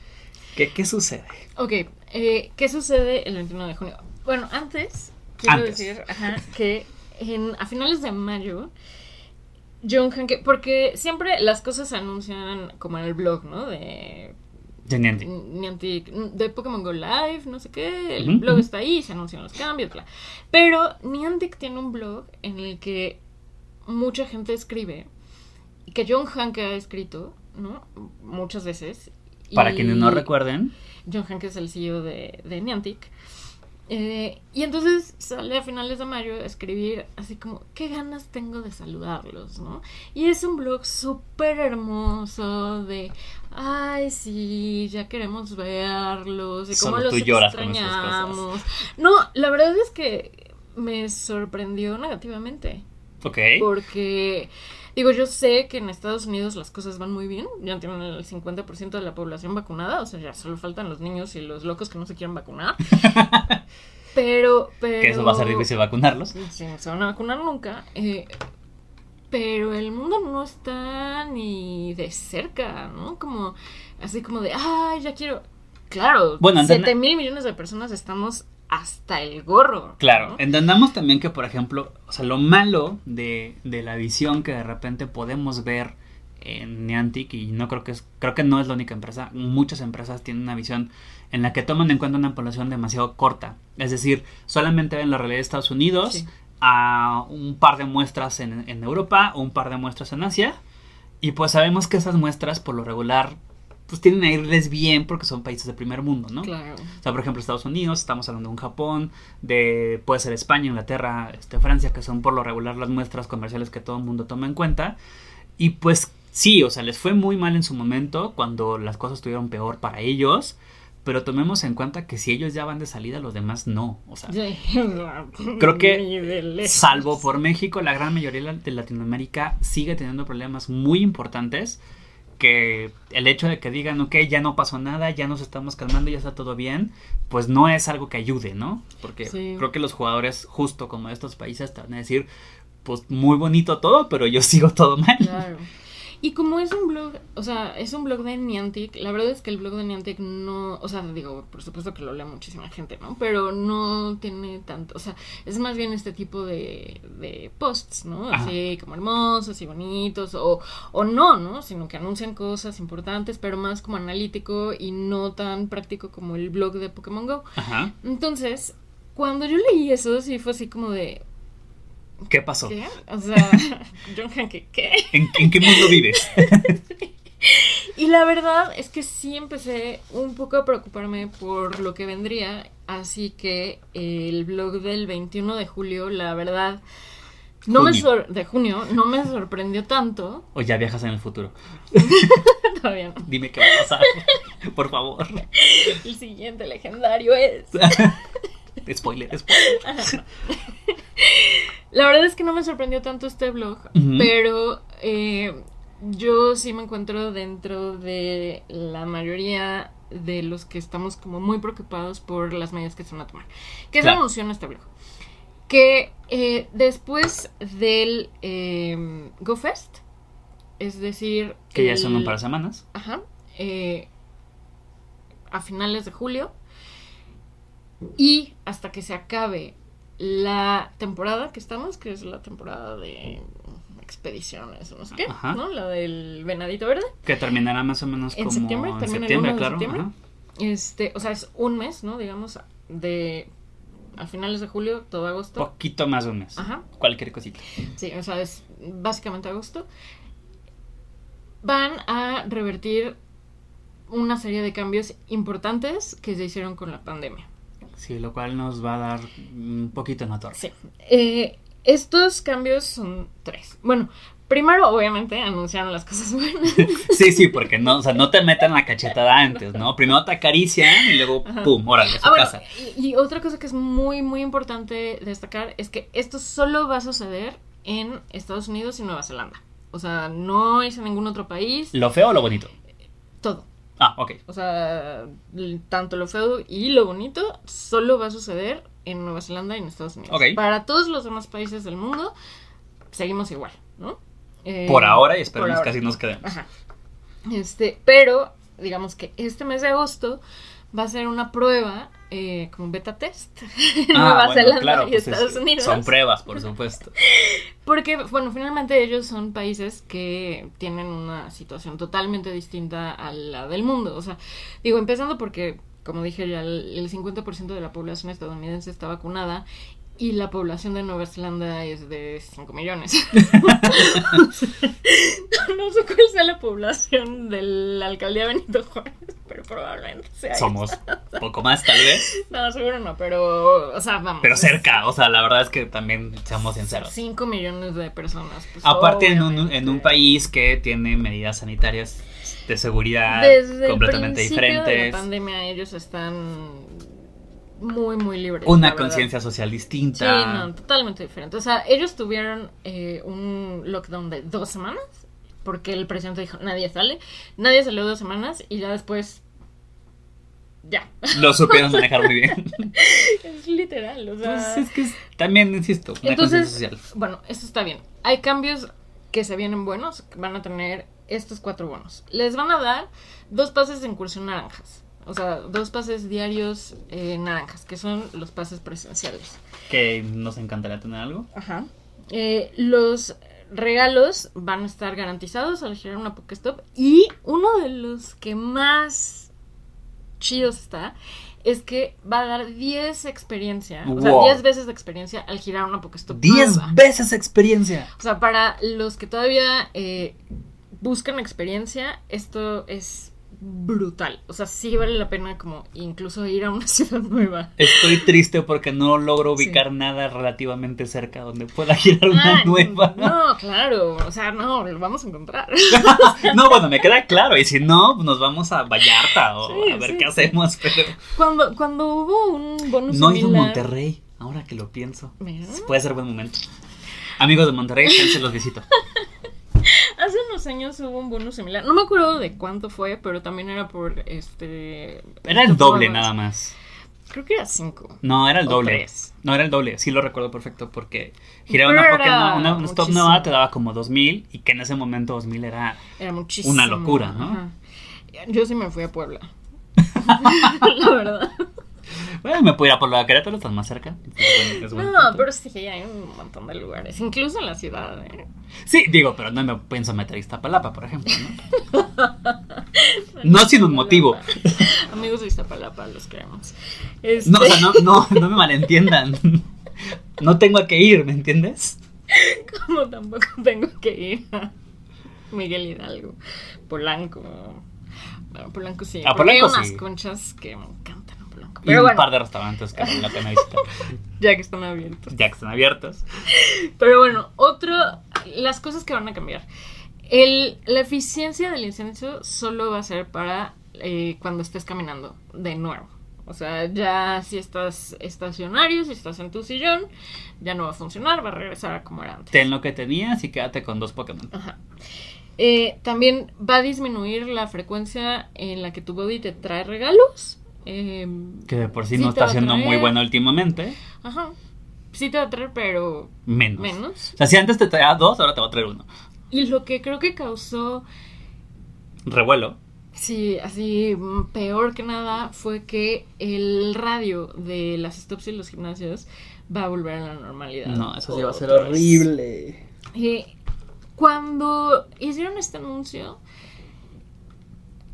¿Qué, qué sucede? Ok, eh, ¿qué sucede el 21 de junio? Bueno, antes, quiero Antes. decir ajá, que en, a finales de mayo, John Hanke, porque siempre las cosas se anuncian como en el blog, ¿no? De De Niantic. Niantic, de Pokémon Go Live, no sé qué, el blog está ahí, se anuncian los cambios, bla. Pero Niantic tiene un blog en el que mucha gente escribe, que John Hanke ha escrito, ¿no? Muchas veces. Para y- quienes no recuerden, John Hanke es el CEO de, de Niantic. Eh, y entonces sale a finales de mayo a escribir así como, qué ganas tengo de saludarlos, ¿no? Y es un blog súper hermoso de, ay, sí, ya queremos verlos, y cómo Solo los tú lloras con cosas. extrañamos. No, la verdad es que me sorprendió negativamente. ok. Porque, digo, yo sé que en Estados Unidos las cosas van muy bien. Ya tienen el 50% de la población vacunada. O sea, ya solo faltan los niños y los locos que no se quieren vacunar. pero, pero... Que eso va a ser difícil vacunarlos. Sí, no se van a vacunar nunca. Eh, pero el mundo no está ni de cerca, ¿no? Como, así como de, ay, ya quiero. Claro, Bueno, entend- 7 mil millones de personas estamos hasta el gorro. Claro, ¿no? entendamos también que, por ejemplo, o sea, lo malo de, de la visión que de repente podemos ver en Niantic, y no creo que es, creo que no es la única empresa, muchas empresas tienen una visión en la que toman en cuenta una población demasiado corta. Es decir, solamente ven la realidad de Estados Unidos, Sí. a un par de muestras en, en Europa, o un par de muestras en Asia, y pues sabemos que esas muestras, por lo regular, pues tienen a irles bien porque son países de primer mundo, ¿no? Claro. O sea, por ejemplo, Estados Unidos, estamos hablando de un Japón, de puede ser España, Inglaterra, este, Francia, que son por lo regular las muestras comerciales que todo el mundo toma en cuenta. Y pues sí, o sea, les fue muy mal en su momento cuando las cosas estuvieron peor para ellos. Pero tomemos en cuenta que si ellos ya van de salida, los demás no. O sea, Creo que, salvo por México, la gran mayoría de Latinoamérica sigue teniendo problemas muy importantes. Que el hecho de que digan, ok, ya no pasó nada, ya nos estamos calmando, ya está todo bien, pues no es algo que ayude, ¿no? Porque Sí. creo que los jugadores, justo como de estos países, te van a decir, pues muy bonito todo, pero yo sigo todo mal. Claro. Y como es un blog, o sea, es un blog de Niantic, la verdad es que el blog de Niantic no, o sea, digo, por supuesto que lo lee muchísima gente, ¿no? Pero no tiene tanto, o sea, es más bien este tipo de, de posts, ¿no? Ajá. Así como hermosos y bonitos, o, o no, ¿no? Sino que anuncian cosas importantes, pero más como analítico y no tan práctico como el blog de Pokémon Go. Ajá. Entonces, cuando yo leí eso, sí fue así como de, ¿Qué pasó? ¿qué? O sea, John Hanke, ¿qué? ¿En, en qué mundo vives? Y la verdad es que sí empecé un poco a preocuparme por lo que vendría, así que el blog del 21 de julio, la verdad, no me sor- de junio, no me sorprendió tanto. o ya viajas en el futuro. Todavía no. Dime qué va a pasar. Por favor. El siguiente legendario es. Spoiler, spoiler. La verdad es que no me sorprendió tanto este blog, pero eh, yo sí me encuentro dentro de la mayoría de los que estamos como muy preocupados por las medidas que se van a tomar. ¿Qué se Claro. anunció en este blog? Que eh, después del eh, GoFest, es decir... Que ya son un par de semanas. Ajá. a finales de julio. Y hasta que se acabe la temporada que estamos, que es la temporada de expediciones o no sé qué, Ajá. ¿no? La del venadito verde. Que terminará más o menos En como septiembre, en el septiembre, de claro. septiembre. ajá. Este, o sea, es un mes, ¿no? Digamos, de a finales de julio, todo agosto. Poquito más de un mes. Ajá. Cualquier cosita. Sí, o sea, es básicamente agosto. Van a revertir una serie de cambios importantes que se hicieron con la pandemia. Sí, lo cual nos va a dar un poquito en la torre. Sí. Eh, estos cambios son tres. Bueno, primero, obviamente, anunciaron las cosas buenas. Sí, sí, porque no, o sea, no te metan la cachetada antes, ¿no? Primero te acarician y luego, Ajá. pum, órale, a su Ah, bueno, casa. y, y otra cosa que es muy, muy importante destacar es que esto solo va a suceder en Estados Unidos y Nueva Zelanda. O sea, no es en ningún otro país. ¿Lo feo o lo bonito? Todo. Ah, ok. O sea, tanto lo feo y lo bonito solo va a suceder en Nueva Zelanda y en Estados Unidos. Ok. Para todos los demás países del mundo, seguimos igual, ¿no? Eh, Por ahora y esperemos ahora. que así nos quedemos. Ajá. Este, pero, digamos que este mes de agosto va a ser una prueba, eh, como beta test, en Ah, Nueva bueno, Zelanda claro, y pues es- Estados Unidos. Son pruebas, por supuesto. Porque, bueno, finalmente ellos son países que tienen una situación totalmente distinta a la del mundo. O sea, digo, empezando porque, como dije ya, el el 50% de la población estadounidense está vacunada y la población de Nueva Zelanda es de 5 millones. no sé cuál sea la población de la alcaldía Benito Juárez, pero probablemente sea. Somos poco más, tal vez. esa. No, seguro no, pero, o sea, vamos. Pero cerca, o sea, la verdad es que también seamos sinceros. 5 millones de personas. pues, Aparte en un, en un país que tiene medidas sanitarias de seguridad Desde completamente el principio de la diferentes, pandemia ellos están muy muy libres. una conciencia social Sí, distinta. no, totalmente diferente. O sea, ellos tuvieron eh, un lockdown de dos semanas porque el presidente dijo nadie sale, nadie salió dos semanas y ya después ya. Lo supieron manejar muy bien. es literal, o sea. Pues es que es- también, insisto, una Entonces, conciencia social. bueno, eso está bien. Hay cambios que se vienen buenos, van a tener estos cuatro bonos. Les van a dar dos pases de incursión naranjas. O sea, dos pases diarios eh, naranjas, que son los pases presenciales. Que nos encantaría tener algo. Ajá. Eh, los regalos van a estar garantizados al girar una Pokestop. Y uno de los que más chidos está es que va a dar 10 experiencia, o sea, Wow. 10 veces de experiencia al girar una Pokestop. 10 nueva. veces experiencia. O sea, para los que todavía eh, buscan experiencia, esto es brutal. O sea, sí vale la pena como incluso ir a una ciudad nueva. Estoy triste porque no logro Sí. ubicar nada relativamente cerca donde pueda girar una Ah, nueva. No, claro. O sea, no, lo vamos a encontrar. No, bueno, me queda claro. Y si no, nos vamos a Vallarta o Sí, a ver sí, qué hacemos. Pero Cuando, cuando hubo un bonus no he ido a Monterrey, ahora que lo pienso. Mira. Puede ser buen momento. Amigos de Monterrey, se los visito. Hace unos años hubo un bonus similar. No me acuerdo de cuánto fue, pero también era por este. Era el doble nada más. Creo que era cinco. No, era el doble. tres. No, era el doble. Sí lo recuerdo perfecto porque giraba una Pokémon, una, una stop nueva te daba como 2000 y que en ese momento 2000 era Era muchísimo. Una locura, ¿no? Ajá. Yo sí me fui a Puebla. la verdad. Bueno, me puedo ir a Puebla de Querétaro, estás más cerca. Es No, punto. pero sí, hay un montón de lugares. Incluso en la ciudad. ¿eh? Sí, digo, pero no me pienso meter a Iztapalapa, por ejemplo, ¿no? No sin un motivo. Amigos de Iztapalapa, los queremos. Este, No, o sea, no, no, no me malentiendan. No tengo a qué ir, ¿me entiendes? Como tampoco tengo que ir a Miguel Hidalgo, Polanco. Bueno, Polanco sí. A hay unas conchas que me encantan Y Pero un bueno, par de restaurantes que la pena visitar, ya que están abiertos. ya que están abiertos. Pero bueno, otro, las cosas que van a cambiar. El, la eficiencia del incienso solo va a ser para eh, cuando estés caminando de nuevo. O sea, ya si estás estacionario, si estás en tu sillón, ya no va a funcionar, va a regresar a como era antes. Ten lo que tenías y quédate con dos Pokémon. Ajá. Eh, también va a disminuir la frecuencia en la que tu body te trae regalos. Eh, Que de por sí, Sí no está siendo muy bueno últimamente. ajá. Sí te va a traer, pero Menos. menos. O sea, si antes te traía dos, ahora te va a traer uno. Y lo que creo que causó Revuelo. Sí, así mm, peor que nada fue que el radio de las stops y los gimnasios va a volver a la normalidad. No, eso sí va a ser horrible. Eh, cuando hicieron este anuncio,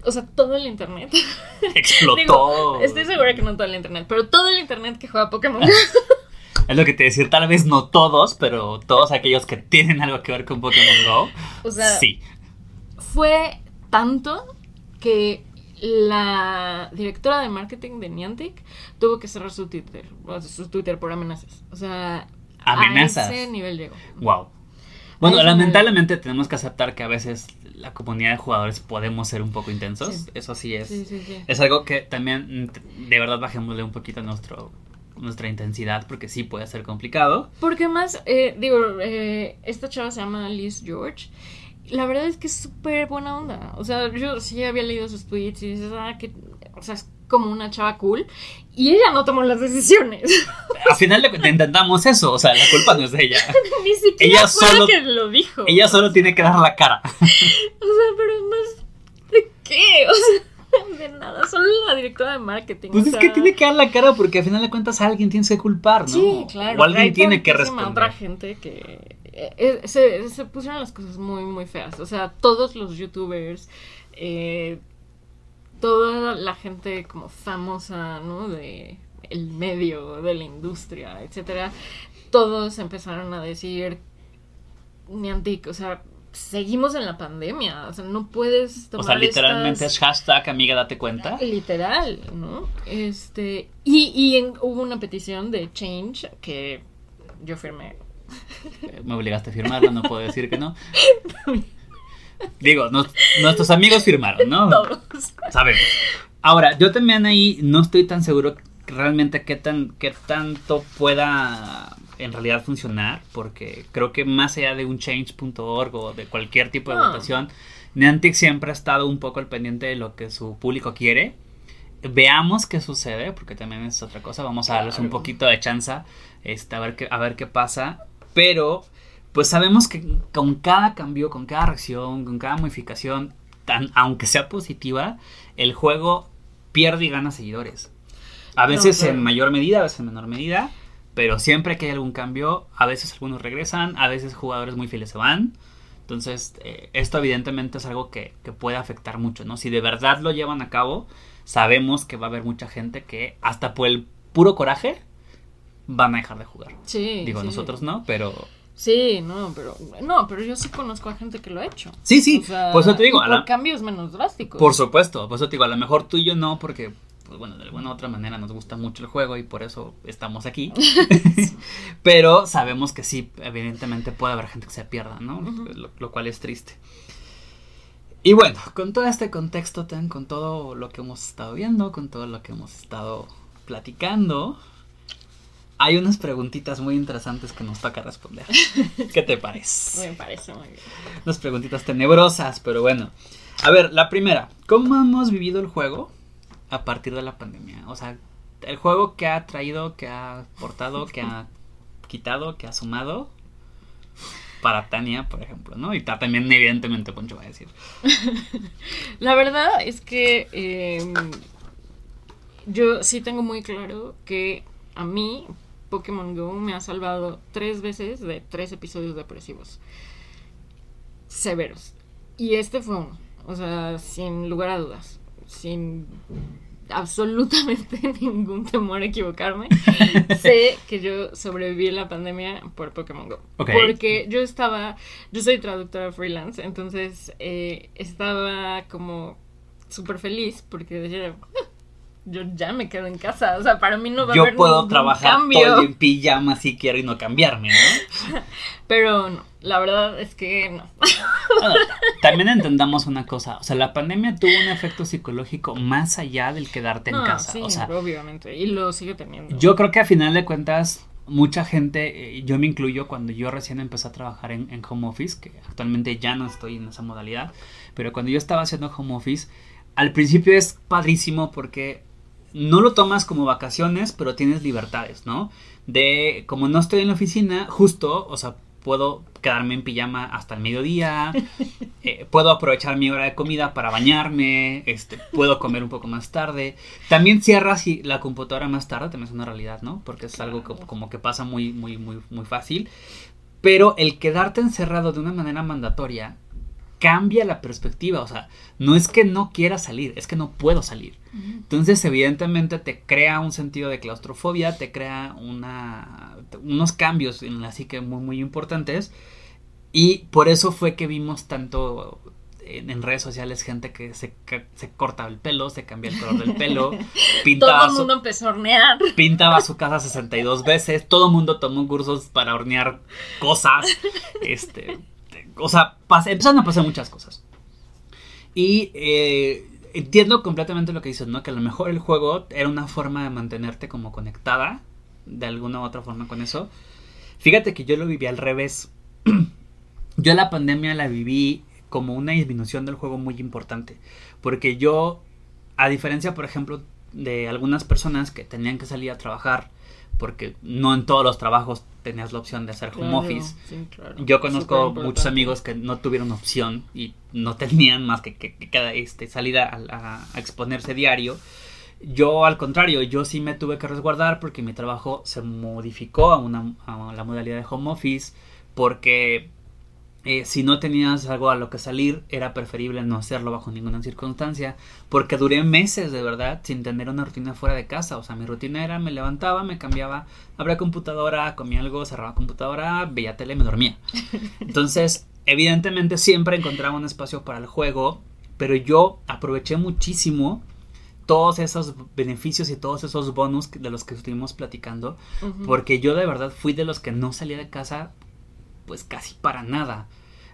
o sea, todo el internet. Explotó. Digo, estoy segura que no todo el internet, pero todo el internet que juega Pokémon Es lo que te decir, tal vez no todos, pero todos aquellos que tienen algo que ver con Pokémon Go. O sea, sí. fue tanto que la directora de marketing de Niantic tuvo que cerrar su Twitter, su Twitter por amenazas. O sea, Amenazas. a ese nivel llegó. Wow. Bueno, lamentablemente tenemos que aceptar que a veces la comunidad de jugadores podemos ser un poco intensos. Sí. Eso sí es. Sí, sí, sí. Es algo que también mm, de verdad bajémosle un poquito nuestro nuestra intensidad porque sí puede ser complicado. Porque más, eh, digo, eh, esta chava se llama Liz George. La verdad es que es súper buena onda. O sea, yo sí había leído sus tweets y dices, ah, que, o sea, es como una chava cool. Y ella no tomó las decisiones. Al final le intentamos eso, o sea, la culpa no es de ella. Ni siquiera Ella fue solo- la que lo dijo. Ella solo tiene que dar la cara. O sea, pero es más. ¿De qué? O sea, de nada. Solo la directora de marketing. Pues o es sea, que tiene que dar la cara porque al final de cuentas a alguien tienes que culpar, ¿no? Sí, claro. O alguien tiene que responder. otra gente que eh, eh, se, se pusieron las cosas muy, muy feas. O sea, todos los youtubers, eh, toda la gente como famosa, ¿no? De el medio, de la industria, etcétera, todos empezaron a decir Niantic, o sea, seguimos en la pandemia, o sea, no puedes O tomar sea, literalmente estas- es hashtag amiga date cuenta. Literal, ¿no? Este. Y, y en- hubo una petición de Change que yo firmé. Me obligaste a firmarlo, no puedo decir que no. Digo, nos- nuestros amigos firmaron, ¿no? Todos. Sabemos. Ahora, yo también ahí no estoy tan seguro realmente qué tan qué tanto pueda en realidad funcionar, porque creo que más allá de un change.org o de cualquier tipo de No. votación, Niantic siempre ha estado un poco al pendiente de lo que su público quiere. Veamos qué sucede, porque también es otra cosa. Vamos a darles un poquito de chance este, a, ver qué, a ver qué pasa. Pero pues sabemos que con cada cambio, con cada reacción, con cada modificación, tan, aunque sea positiva, el juego pierde y gana seguidores. A veces en mayor medida, a veces en menor medida, pero siempre que hay algún cambio, a veces algunos regresan, a veces jugadores muy fieles se van. Entonces, eh, esto evidentemente es algo que, que, puede afectar mucho, ¿no? Si de verdad lo llevan a cabo, sabemos que va a haber mucha gente que hasta por el puro coraje van a dejar de jugar. Sí. Digo, sí. nosotros no, pero... Sí, no, pero no, pero yo sí conozco a gente que lo ha hecho. Sí, sí, O sea, por eso te digo, y por la- cambios menos drásticos. Por supuesto, por eso te digo, a lo mejor tú y yo no, porque, pues bueno, de alguna u otra manera nos gusta mucho el juego y por eso estamos aquí. Pero sabemos que sí, evidentemente puede haber gente que se pierda, ¿no? Lo, lo cual es triste. Y bueno, con todo este contexto, con todo lo que hemos estado viendo, con todo lo que hemos estado platicando, hay unas preguntitas muy interesantes que nos toca responder. ¿Qué te parece? Me parece muy bien. Unas preguntitas tenebrosas, pero bueno. A ver, la primera. ¿Cómo hemos vivido el juego a partir de la pandemia? O sea, el juego que ha traído, que ha aportado, que ha quitado, que ha sumado para Tania, por ejemplo, ¿no? Y ta- también, evidentemente, Poncho va a decir. La verdad es que eh, yo sí tengo muy claro que a mí Pokémon Go me ha salvado tres veces de tres episodios depresivos severos. Y este fue uno. O sea, sin lugar a dudas. Sin absolutamente ningún temor a equivocarme. sé que yo sobreviví a la pandemia por Pokémon Go. Ok. Porque yo estaba, yo soy traductora freelance, entonces eh, estaba como súper feliz porque decía, "Ah, yo ya me quedo en casa, o sea, para mí no va a Yo haber puedo ningún trabajar cambio. todo en pijama si quiero y no cambiarme, ¿no? Pero no, la verdad es que no. Bueno, también entendamos una cosa, o sea, la pandemia tuvo un efecto psicológico más allá del quedarte en casa, sí, o sea, obviamente, y lo sigue teniendo. Yo creo que a final de cuentas, mucha gente, eh, yo me incluyo cuando yo recién empecé a trabajar en, en home office, que actualmente ya no estoy en esa modalidad, pero cuando yo estaba haciendo home office, al principio es padrísimo porque no lo tomas como vacaciones, pero tienes libertades, ¿no? De, como no estoy en la oficina, justo, o sea, puedo quedarme en pijama hasta el mediodía, eh, puedo aprovechar mi hora de comida para bañarme, este, puedo comer un poco más tarde. También cierras y la computadora más tarde, también es una realidad, ¿no? Porque es algo que, como que pasa muy, muy, muy, muy fácil. Pero el quedarte encerrado de una manera mandatoria cambia la perspectiva. O sea, no es que no quiera salir, es que no puedo salir. Entonces, evidentemente, te crea un sentido de claustrofobia, te crea una, unos cambios en la psique muy, muy importantes. Y por eso fue que vimos tanto en, en redes sociales gente que se, se corta el pelo, se cambia el color del pelo, Todo el su, mundo empezó a hornear. pintaba su casa 62 veces, todo el mundo tomó cursos para hornear cosas. Este, o sea, pas- empezaron a pasar muchas cosas. Y eh, entiendo completamente lo que dices, ¿no? Que a lo mejor el juego era una forma de mantenerte como conectada de alguna u otra forma con eso. Fíjate que yo lo viví al revés. yo la pandemia la viví como una disminución del juego muy importante. Porque yo, a diferencia, por ejemplo, de algunas personas que tenían que salir a trabajar, porque no en todos los trabajos tenías la opción de hacer home Claro, office. sí, claro. Yo conozco muchos amigos que no tuvieron opción y no tenían más que, que, que este, salir a, a- a exponerse diario. Yo, al contrario, yo sí me tuve que resguardar porque mi trabajo se modificó a, una, a la modalidad de home office porque eh, si no tenías algo a lo que salir, era preferible no hacerlo bajo ninguna circunstancia, porque duré meses de verdad sin tener una rutina fuera de casa. O sea, mi rutina era me levantaba, me cambiaba, abría computadora, comía algo, cerraba computadora, veía tele y me dormía. Entonces, evidentemente siempre encontraba un espacio para el juego, pero yo aproveché muchísimo todos esos beneficios y todos esos bonus de los que estuvimos platicando, porque yo de verdad fui de los que no salía de casa pues casi para nada.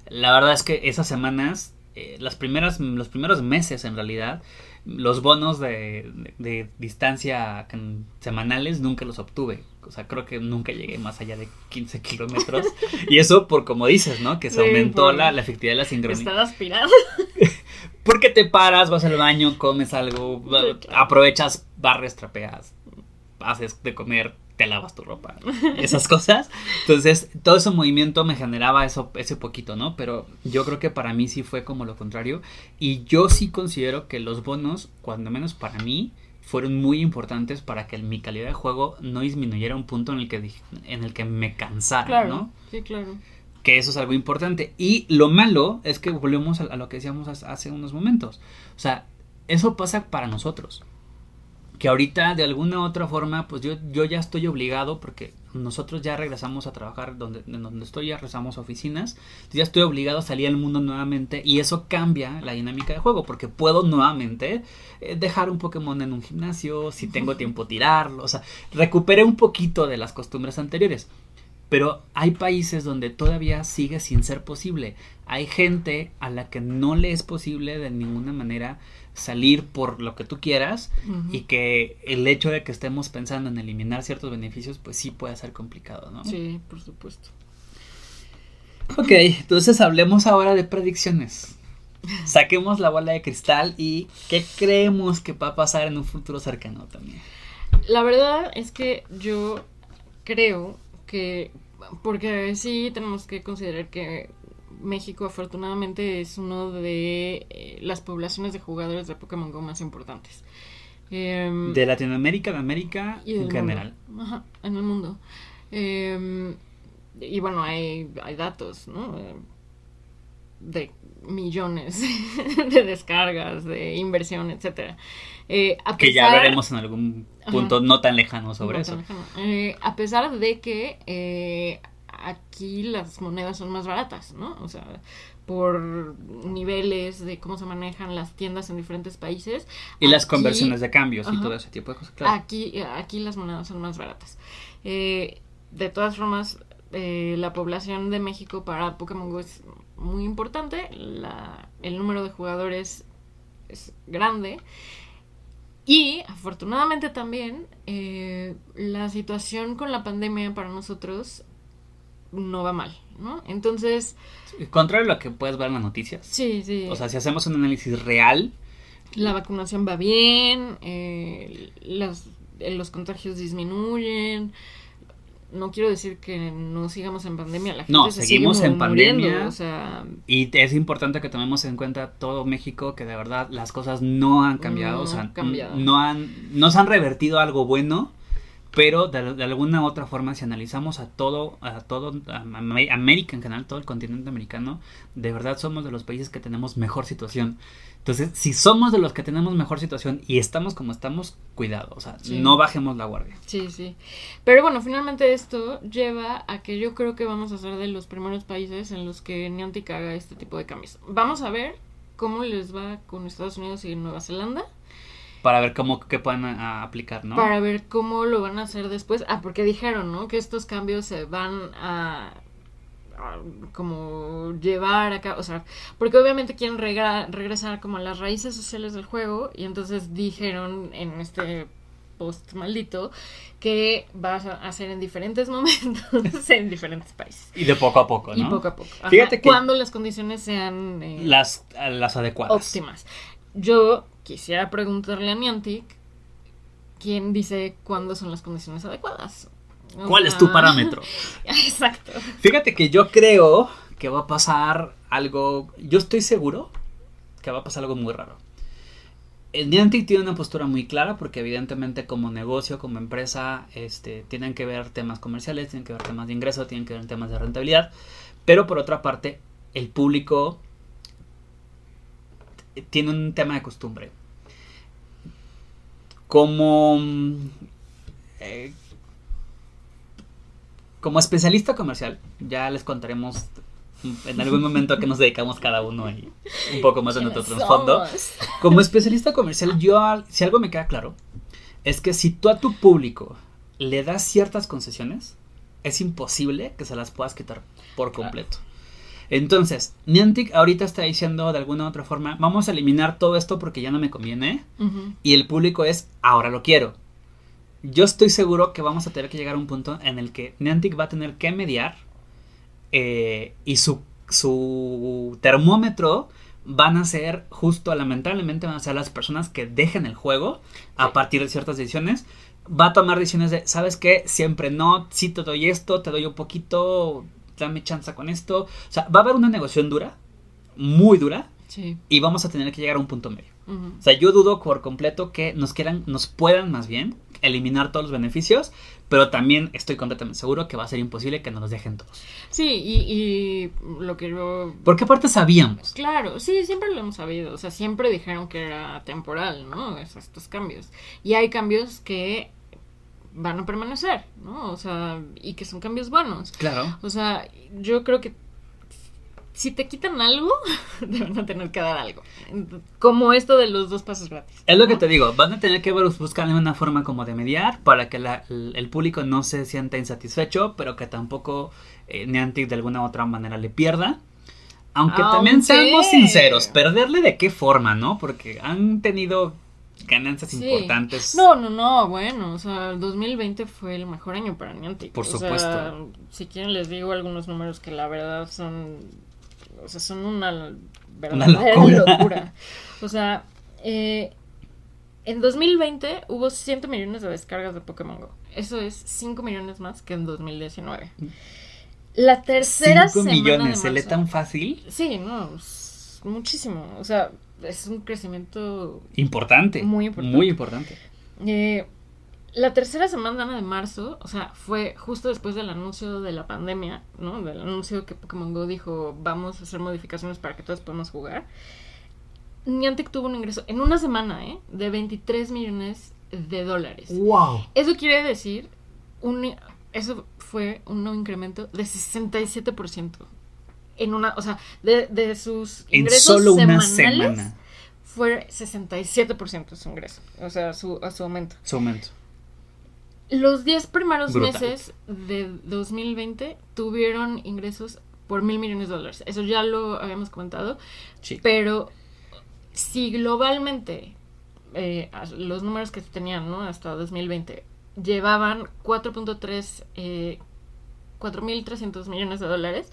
La verdad es que esas semanas, eh, las primeras, los primeros meses en realidad, los bonos de, de- de distancia semanales nunca los obtuve. O sea, creo que nunca llegué más allá de 15 kilómetros. y eso por como dices, ¿no? Que se Sí, aumentó la, la efectividad de la sincronía. Estaba aspirando. Porque te paras, vas al baño, comes algo, aprovechas, barres, trapeas, haces de comer, te lavas tu ropa, esas cosas. Entonces, todo ese movimiento me generaba eso, ese poquito, ¿no? Pero yo creo que para mí sí fue como lo contrario. Y yo sí considero que los bonos, cuando menos para mí, fueron muy importantes para que mi calidad de juego no disminuyera un punto en el que, en el que me cansara, Claro, ¿no? sí, claro. Que eso es algo importante. Y lo malo es que volvemos a, a lo que decíamos hace unos momentos. O sea, eso pasa para nosotros. Que ahorita de alguna u otra forma, pues yo, yo ya estoy obligado porque nosotros ya regresamos a trabajar donde, donde estoy, ya regresamos a oficinas. Ya estoy obligado a salir al mundo nuevamente y eso cambia la dinámica de juego porque puedo nuevamente eh, dejar un Pokémon en un gimnasio, si tengo tiempo tirarlo, o sea, recuperé un poquito de las costumbres anteriores. Pero hay países donde todavía sigue sin ser posible. Hay gente a la que no le es posible de ninguna manera salir por lo que tú quieras y que el hecho de que estemos pensando en eliminar ciertos beneficios, pues sí puede ser complicado, ¿no? Sí, por supuesto. Ok, entonces hablemos ahora de predicciones. Saquemos la bola de cristal y qué creemos que va a pasar en un futuro cercano también. La verdad es que yo creo que, porque sí tenemos que considerar que México afortunadamente es uno de eh, las poblaciones de jugadores de Pokémon Go más importantes. Em, De Latinoamérica, de América y en mundo. general. Ajá, en el mundo. Em, y bueno, hay, hay datos, ¿no? Eh, De millones de descargas, de inversión, etcétera. Eh, a Que ya veremos en algún punto no tan lejano sobre no eso. lejano. Eh, a pesar de que eh, aquí las monedas son más baratas, ¿no? O sea, por niveles de cómo se manejan las tiendas en diferentes países. Y las conversiones de cambios y todo ese tipo de cosas. Claro. Aquí, aquí las monedas son más baratas. Eh, de todas formas, eh, la población de México para Pokémon Go es muy importante. La, el número de jugadores es grande. Y afortunadamente también eh, la situación con la pandemia para nosotros no va mal, ¿no? Entonces, Contrario a lo que puedes ver en las noticias. sí, sí. O sea, si hacemos un análisis real, La vacunación va bien, eh, las, los contagios disminuyen. No quiero decir que no sigamos en pandemia, la gente No, se seguimos sigue en muriendo, pandemia. O sea, Y es importante que tomemos en cuenta todo México que de verdad las cosas no han cambiado, No o sea, han cambiado. no han no se han revertido algo bueno, pero de, de alguna u otra forma si analizamos a todo a todo a Am- América en general, todo el continente americano, de verdad somos de los países que tenemos mejor situación. Entonces, si somos de los que tenemos mejor situación y estamos como estamos, cuidado, o sea, Sí. no bajemos la guardia. sí, sí. Pero bueno, finalmente esto lleva a que yo creo que vamos a ser de los primeros países en los que Niantic haga este tipo de cambios. Vamos a ver cómo les va con Estados Unidos y Nueva Zelanda. Para ver cómo que a- a aplicar, ¿no? para ver cómo lo van a hacer después. Ah, porque dijeron, ¿no? Que estos cambios se van a como llevar acá, o sea, porque obviamente quieren regresar como a las raíces sociales del juego y entonces dijeron en este post maldito que va a ser en diferentes momentos en diferentes países. Y de poco a poco, ¿no? Y poco a poco. Ajá, Fíjate que- Cuando las condiciones sean eh, Las, las adecuadas. óptimas. Yo quisiera preguntarle a Niantic quién dice cuándo son las condiciones adecuadas. ¿Cuál es tu parámetro? Exacto. Fíjate que yo creo que va a pasar algo. Yo estoy seguro que va a pasar algo muy raro. El Niantic tiene una postura muy clara porque evidentemente como negocio, como empresa, este, tienen que ver temas comerciales, tienen que ver temas de ingreso, tienen que ver temas de rentabilidad. Pero por otra parte, el público tiene un tema de costumbre. Como eh, como especialista comercial, ya les contaremos en algún momento a qué nos dedicamos cada uno y un poco más de nuestro ¿Quiénes trasfondo. Como especialista comercial, yo, al- si algo me queda claro, es que si tú a tu público le das ciertas concesiones, es imposible que se las puedas quitar por completo. Entonces, Niantic ahorita está diciendo de alguna u otra forma, vamos a eliminar todo esto porque ya no me conviene, y el público es, ahora lo quiero. Yo estoy seguro que vamos a tener que llegar a un punto en el que Niantic va a tener que mediar eh, y su, su termómetro van a ser justo, lamentablemente van a ser las personas que dejen el juego a Sí. partir de ciertas decisiones, va a tomar decisiones de, ¿sabes qué? Siempre no, si te doy esto, te doy un poquito, dame chance con esto. O sea, va a haber una negociación dura, muy dura, Sí. y vamos a tener que llegar a un punto medio. O sea, yo dudo por completo que nos quieran, nos puedan más bien eliminar todos los beneficios, pero también estoy completamente seguro que va a ser imposible que nos los dejen todos. Sí, y, y lo que yo Porque aparte sabíamos. Claro, sí, siempre lo hemos sabido. O sea, siempre dijeron que era temporal, ¿no? Es- estos cambios. Y hay cambios que van a permanecer, ¿no? O sea, y que son cambios buenos. Claro. O sea, yo creo que si te quitan algo, te van a tener que dar algo. Como esto de los dos pasos gratis. Es lo que te digo, van a tener que bus- buscar una forma como de mediar para que la- el, público no se sienta insatisfecho, pero que tampoco eh, Niantic de alguna u otra manera le pierda. Aunque también Aunque- seamos sinceros, perderle de qué forma, ¿no? Porque han tenido ganancias Sí. importantes. No, no, no, bueno, o sea, el 2020 fue el mejor año para Niantic. Por O sea, supuesto. si quieren les digo algunos números que la verdad son, o sea, son una Una verdadera locura. locura. O sea, eh, en 2020 hubo 100 millones de descargas de Pokémon Go. Eso es 5 millones más que en 2019. La tercera 5 semana millones, de ¿se lee tan fácil? Sí, no, muchísimo. O sea, es un crecimiento Importante. Muy importante. Muy importante. eh, la tercera semana de marzo, o sea, fue justo después del anuncio de la pandemia, ¿no? Del anuncio que Pokémon Go dijo, vamos a hacer modificaciones para que todos podamos jugar. Niantic tuvo un ingreso en una semana, ¿eh? De 23 millones de dólares. ¡Wow! Eso quiere decir, un, eso fue un incremento de 67%. En una, o sea, de, de sus En ingresos solo una semanales, semana. fue 67% su ingreso, o sea, su, a su aumento. Su aumento. Los 10 primeros Brutal. meses de 2020 tuvieron ingresos por mil millones de dólares. Eso ya lo habíamos comentado. Sí. Pero si globalmente eh, los números que se tenían ¿no? hasta 2020 llevaban 4.3, eh, 4.300 millones de dólares,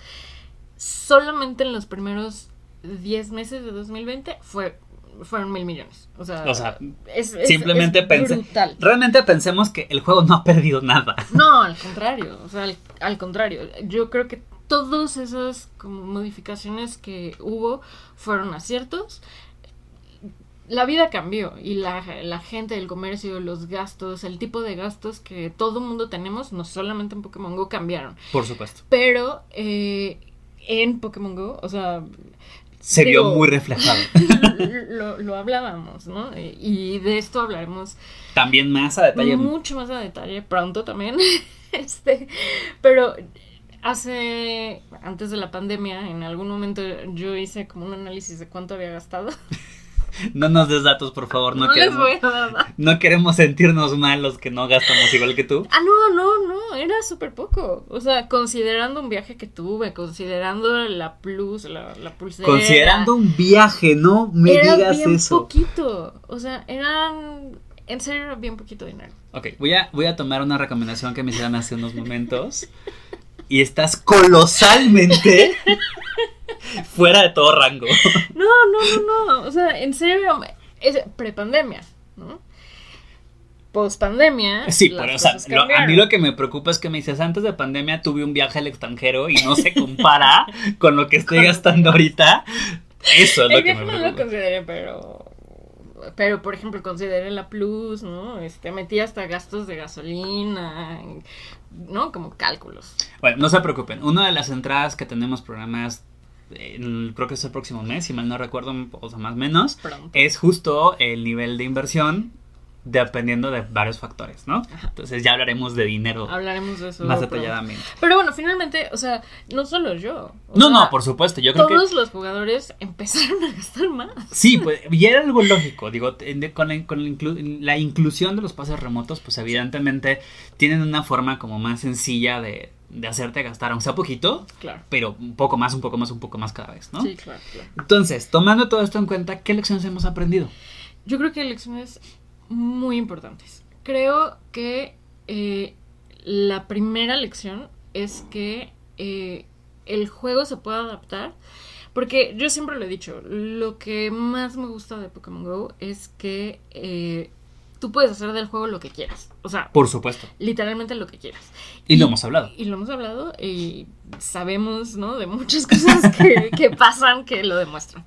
solamente en los primeros 10 meses de 2020 fue, fueron mil millones. O sea, O sea, es, es- Simplemente es pensé. Realmente pensemos que el juego no ha perdido nada. No, al contrario, o sea, al, al contrario, yo creo que todas esas como modificaciones que hubo fueron aciertos. La vida cambió y la, la gente, el comercio, los gastos, el tipo de gastos que todo mundo tenemos, no solamente en Pokémon Go, cambiaron. Por supuesto. Pero eh, en Pokémon Go, o sea, Se vio muy reflejado. lo, lo hablábamos, ¿no? Y de esto hablaremos También más a detalle. mucho más a detalle pronto también. este, pero hace antes de la pandemia, en algún momento yo hice como un análisis de cuánto había gastado. No nos des datos, por favor. No, No, les queremos, voy a dar no queremos sentirnos mal los que no gastamos igual que tú. Ah, no, no, no, era súper poco. O sea, considerando un viaje que tuve, considerando la plus, la, la pulsera. Considerando un viaje, no me era digas bien eso. poquito. O sea, eran. En serio, era bien poquito dinero. Ok, voy a, voy a tomar una recomendación que me hicieron hace unos momentos. Y estás colosalmente fuera de todo rango. No, no, no, no. O sea, en serio, es prepandemia, ¿no? Pospandemia. Sí, las pero o sea, lo- a mí lo que me preocupa es que me dices, antes de pandemia tuve un viaje al extranjero y no se compara con lo que estoy gastando ahorita. Eso es lo que me no lo preocupa. consideré, pero. Pero, por ejemplo, consideré la plus, ¿no? Este, metí hasta gastos de gasolina, ¿no? Como cálculos. Bueno, no se preocupen. Una de las entradas que tenemos programas, creo que es el próximo mes, si mal no recuerdo, o sea, más o menos, Pronto. es justo el nivel de inversión dependiendo de varios factores, ¿no? Entonces ya hablaremos de dinero Hablaremos de eso. más detalladamente. Pero bueno, finalmente, o sea, no solo yo. No, sea, no, por supuesto, yo creo que... Todos los jugadores empezaron a gastar más. Sí, pues, y era algo lógico, digo, con, la, con la inclu- la inclusión de los pases remotos, pues evidentemente tienen una forma como más sencilla de, de hacerte gastar, aunque sea poquito, Claro. pero un poco más, un poco más, un poco más cada vez, ¿no? Sí, claro, claro. Entonces, tomando todo esto en cuenta, ¿qué lecciones hemos aprendido? Yo creo que lecciones muy importantes. Creo que eh, la primera lección es que eh, el juego se puede adaptar. Porque yo siempre lo he dicho, lo que más me gusta de Pokémon Go es que eh, tú puedes hacer del juego lo que quieras. O sea, Por supuesto. literalmente lo que quieras. Y lo hemos hablado. Y lo hemos hablado y sabemos, ¿no? De muchas cosas que, que pasan que lo demuestran.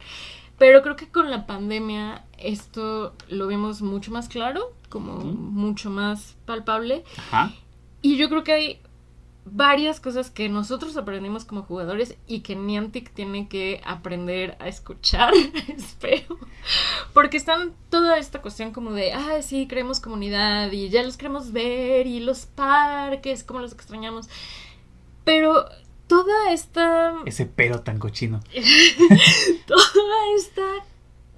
Pero creo que con la pandemia esto lo vimos mucho más claro, como mucho más palpable. Ajá. Y yo creo que hay varias cosas que nosotros aprendimos como jugadores y que Niantic tiene que aprender a escuchar, espero. Porque están toda esta cuestión como de, ah, sí, creemos comunidad y ya los queremos ver y los parques, como los extrañamos. Pero toda esta Ese pero tan cochino. toda esta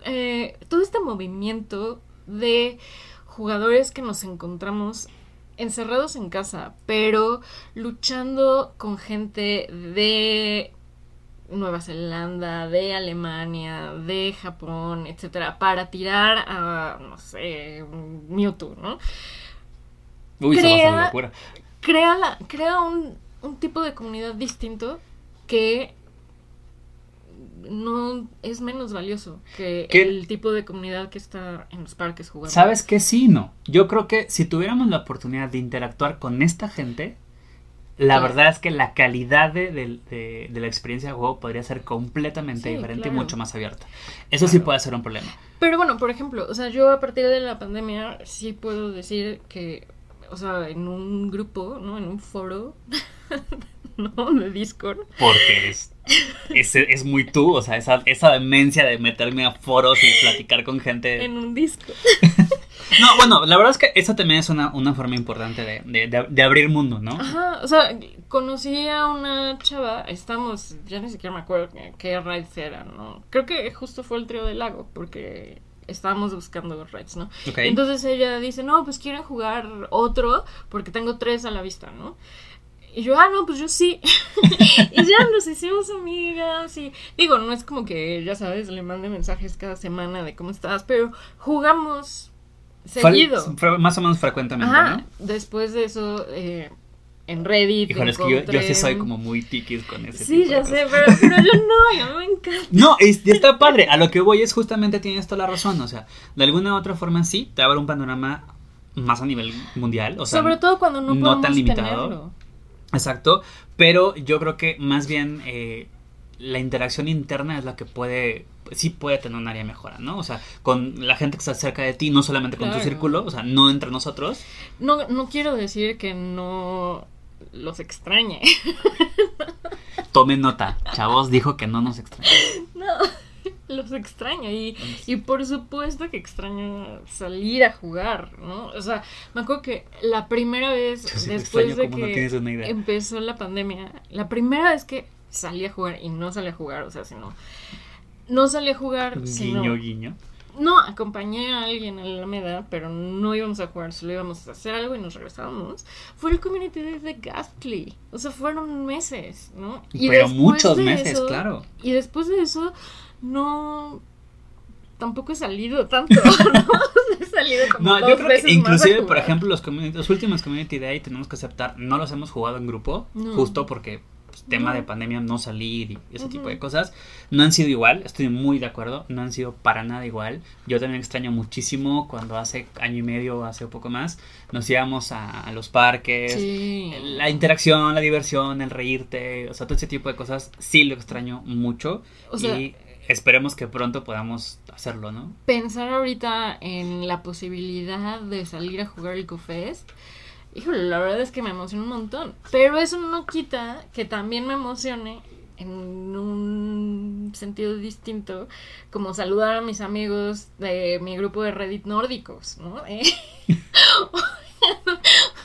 eh, todo este movimiento de jugadores que nos encontramos encerrados en casa, pero luchando con gente de Nueva Zelanda, de Alemania, de Japón, etcétera, para tirar a, no sé, Mewtwo, ¿no? Uy, se va a Crea-. Crea, la- crea un, un tipo de comunidad distinto que no es menos valioso que ¿Qué? el tipo de comunidad que está en los parques jugando. ¿Sabes qué? Sí no. Yo creo que si tuviéramos la oportunidad de interactuar con esta gente, la Claro. verdad es que la calidad de, de- de- de la experiencia de juego podría ser completamente Sí, diferente y mucho más abierta. Eso sí puede ser un problema. Pero bueno, por ejemplo, o sea, yo a partir de la pandemia sí puedo decir que, o sea, en un grupo, ¿no? En un foro, ¿no? De Discord. Porque es, es, es muy tú, o sea, esa, esa demencia de meterme a foros y platicar con gente. En un Discord. No, bueno, la verdad es que esa también es una, una forma importante de, de- de- de abrir mundo, ¿no? Ajá, o sea, conocí a una chava, estamos, ya ni siquiera me acuerdo qué- raids eran, ¿no? Creo que justo fue el trío del lago, porque estábamos buscando raids, ¿no? Entonces ella dice, no, pues quieren jugar otro, porque tengo tres a la vista, ¿no? Y yo, ah, no, pues yo sí. y ya nos hicimos amigas y digo, no es como que, ya sabes, le mande mensajes cada semana de cómo estás, pero jugamos seguido. fue más o menos frecuentemente, Ajá. ¿no? Después de eso, eh, en Reddit. Híjole, es que yo, yo sí soy como muy tiquis con ese Sí, tipo de ya cosas. sé, pero, pero yo no, y a mí me encanta. No, es- está padre. A lo que voy es justamente tienes toda la razón. O sea, de alguna u otra forma sí, te abre un panorama más a nivel mundial. O sea, Sobre todo cuando no, no podemos tan limitado. tenerlo. Exacto. Pero yo creo que más bien eh, la interacción interna es la que puede. Sí puede tener un área de mejora, ¿no? O sea, con la gente que está cerca de ti, no solamente con tu círculo, o sea, no entre nosotros. No, no quiero decir que no los extrañe. Tomen nota. Chavos dijo que no nos extraña. No, los extraño. Y, y por supuesto que extraño salir a jugar, ¿no? O sea, me acuerdo que la primera vez sí después de no que empezó la pandemia, la primera vez que salí a jugar y no salí a jugar, o sea, sino no salí a jugar, sino Guiño, guiño. No acompañé a alguien a la Alameda, pero no íbamos a jugar, solo íbamos a hacer algo y nos regresábamos. Fue el community day de Ghastly, o sea, fueron meses, ¿no? Pero muchos meses, eso- claro. Y después de eso no tampoco he salido tanto, ¿no? He salido como No, dos yo creo veces que inclusive, por ejemplo, los, los últimos Community Day tenemos que aceptar, no los hemos jugado en grupo, No. justo porque pues, tema de pandemia, no salir y ese tipo de cosas, no han sido igual, estoy muy de acuerdo, no han sido para nada igual. Yo también extraño muchísimo cuando hace año y medio, hace un poco más, nos íbamos a, a los parques, Sí. la interacción, la diversión, el reírte, o sea, todo ese tipo de cosas, sí lo extraño mucho O sea- y esperemos que pronto podamos hacerlo, ¿no? pensar ahorita en la posibilidad de salir a jugar el CoFest, híjole, la verdad es que me emociona un montón. Pero eso no quita que también me emocione en un sentido distinto, como saludar a mis amigos de mi grupo de Reddit nórdicos, ¿no? Eh,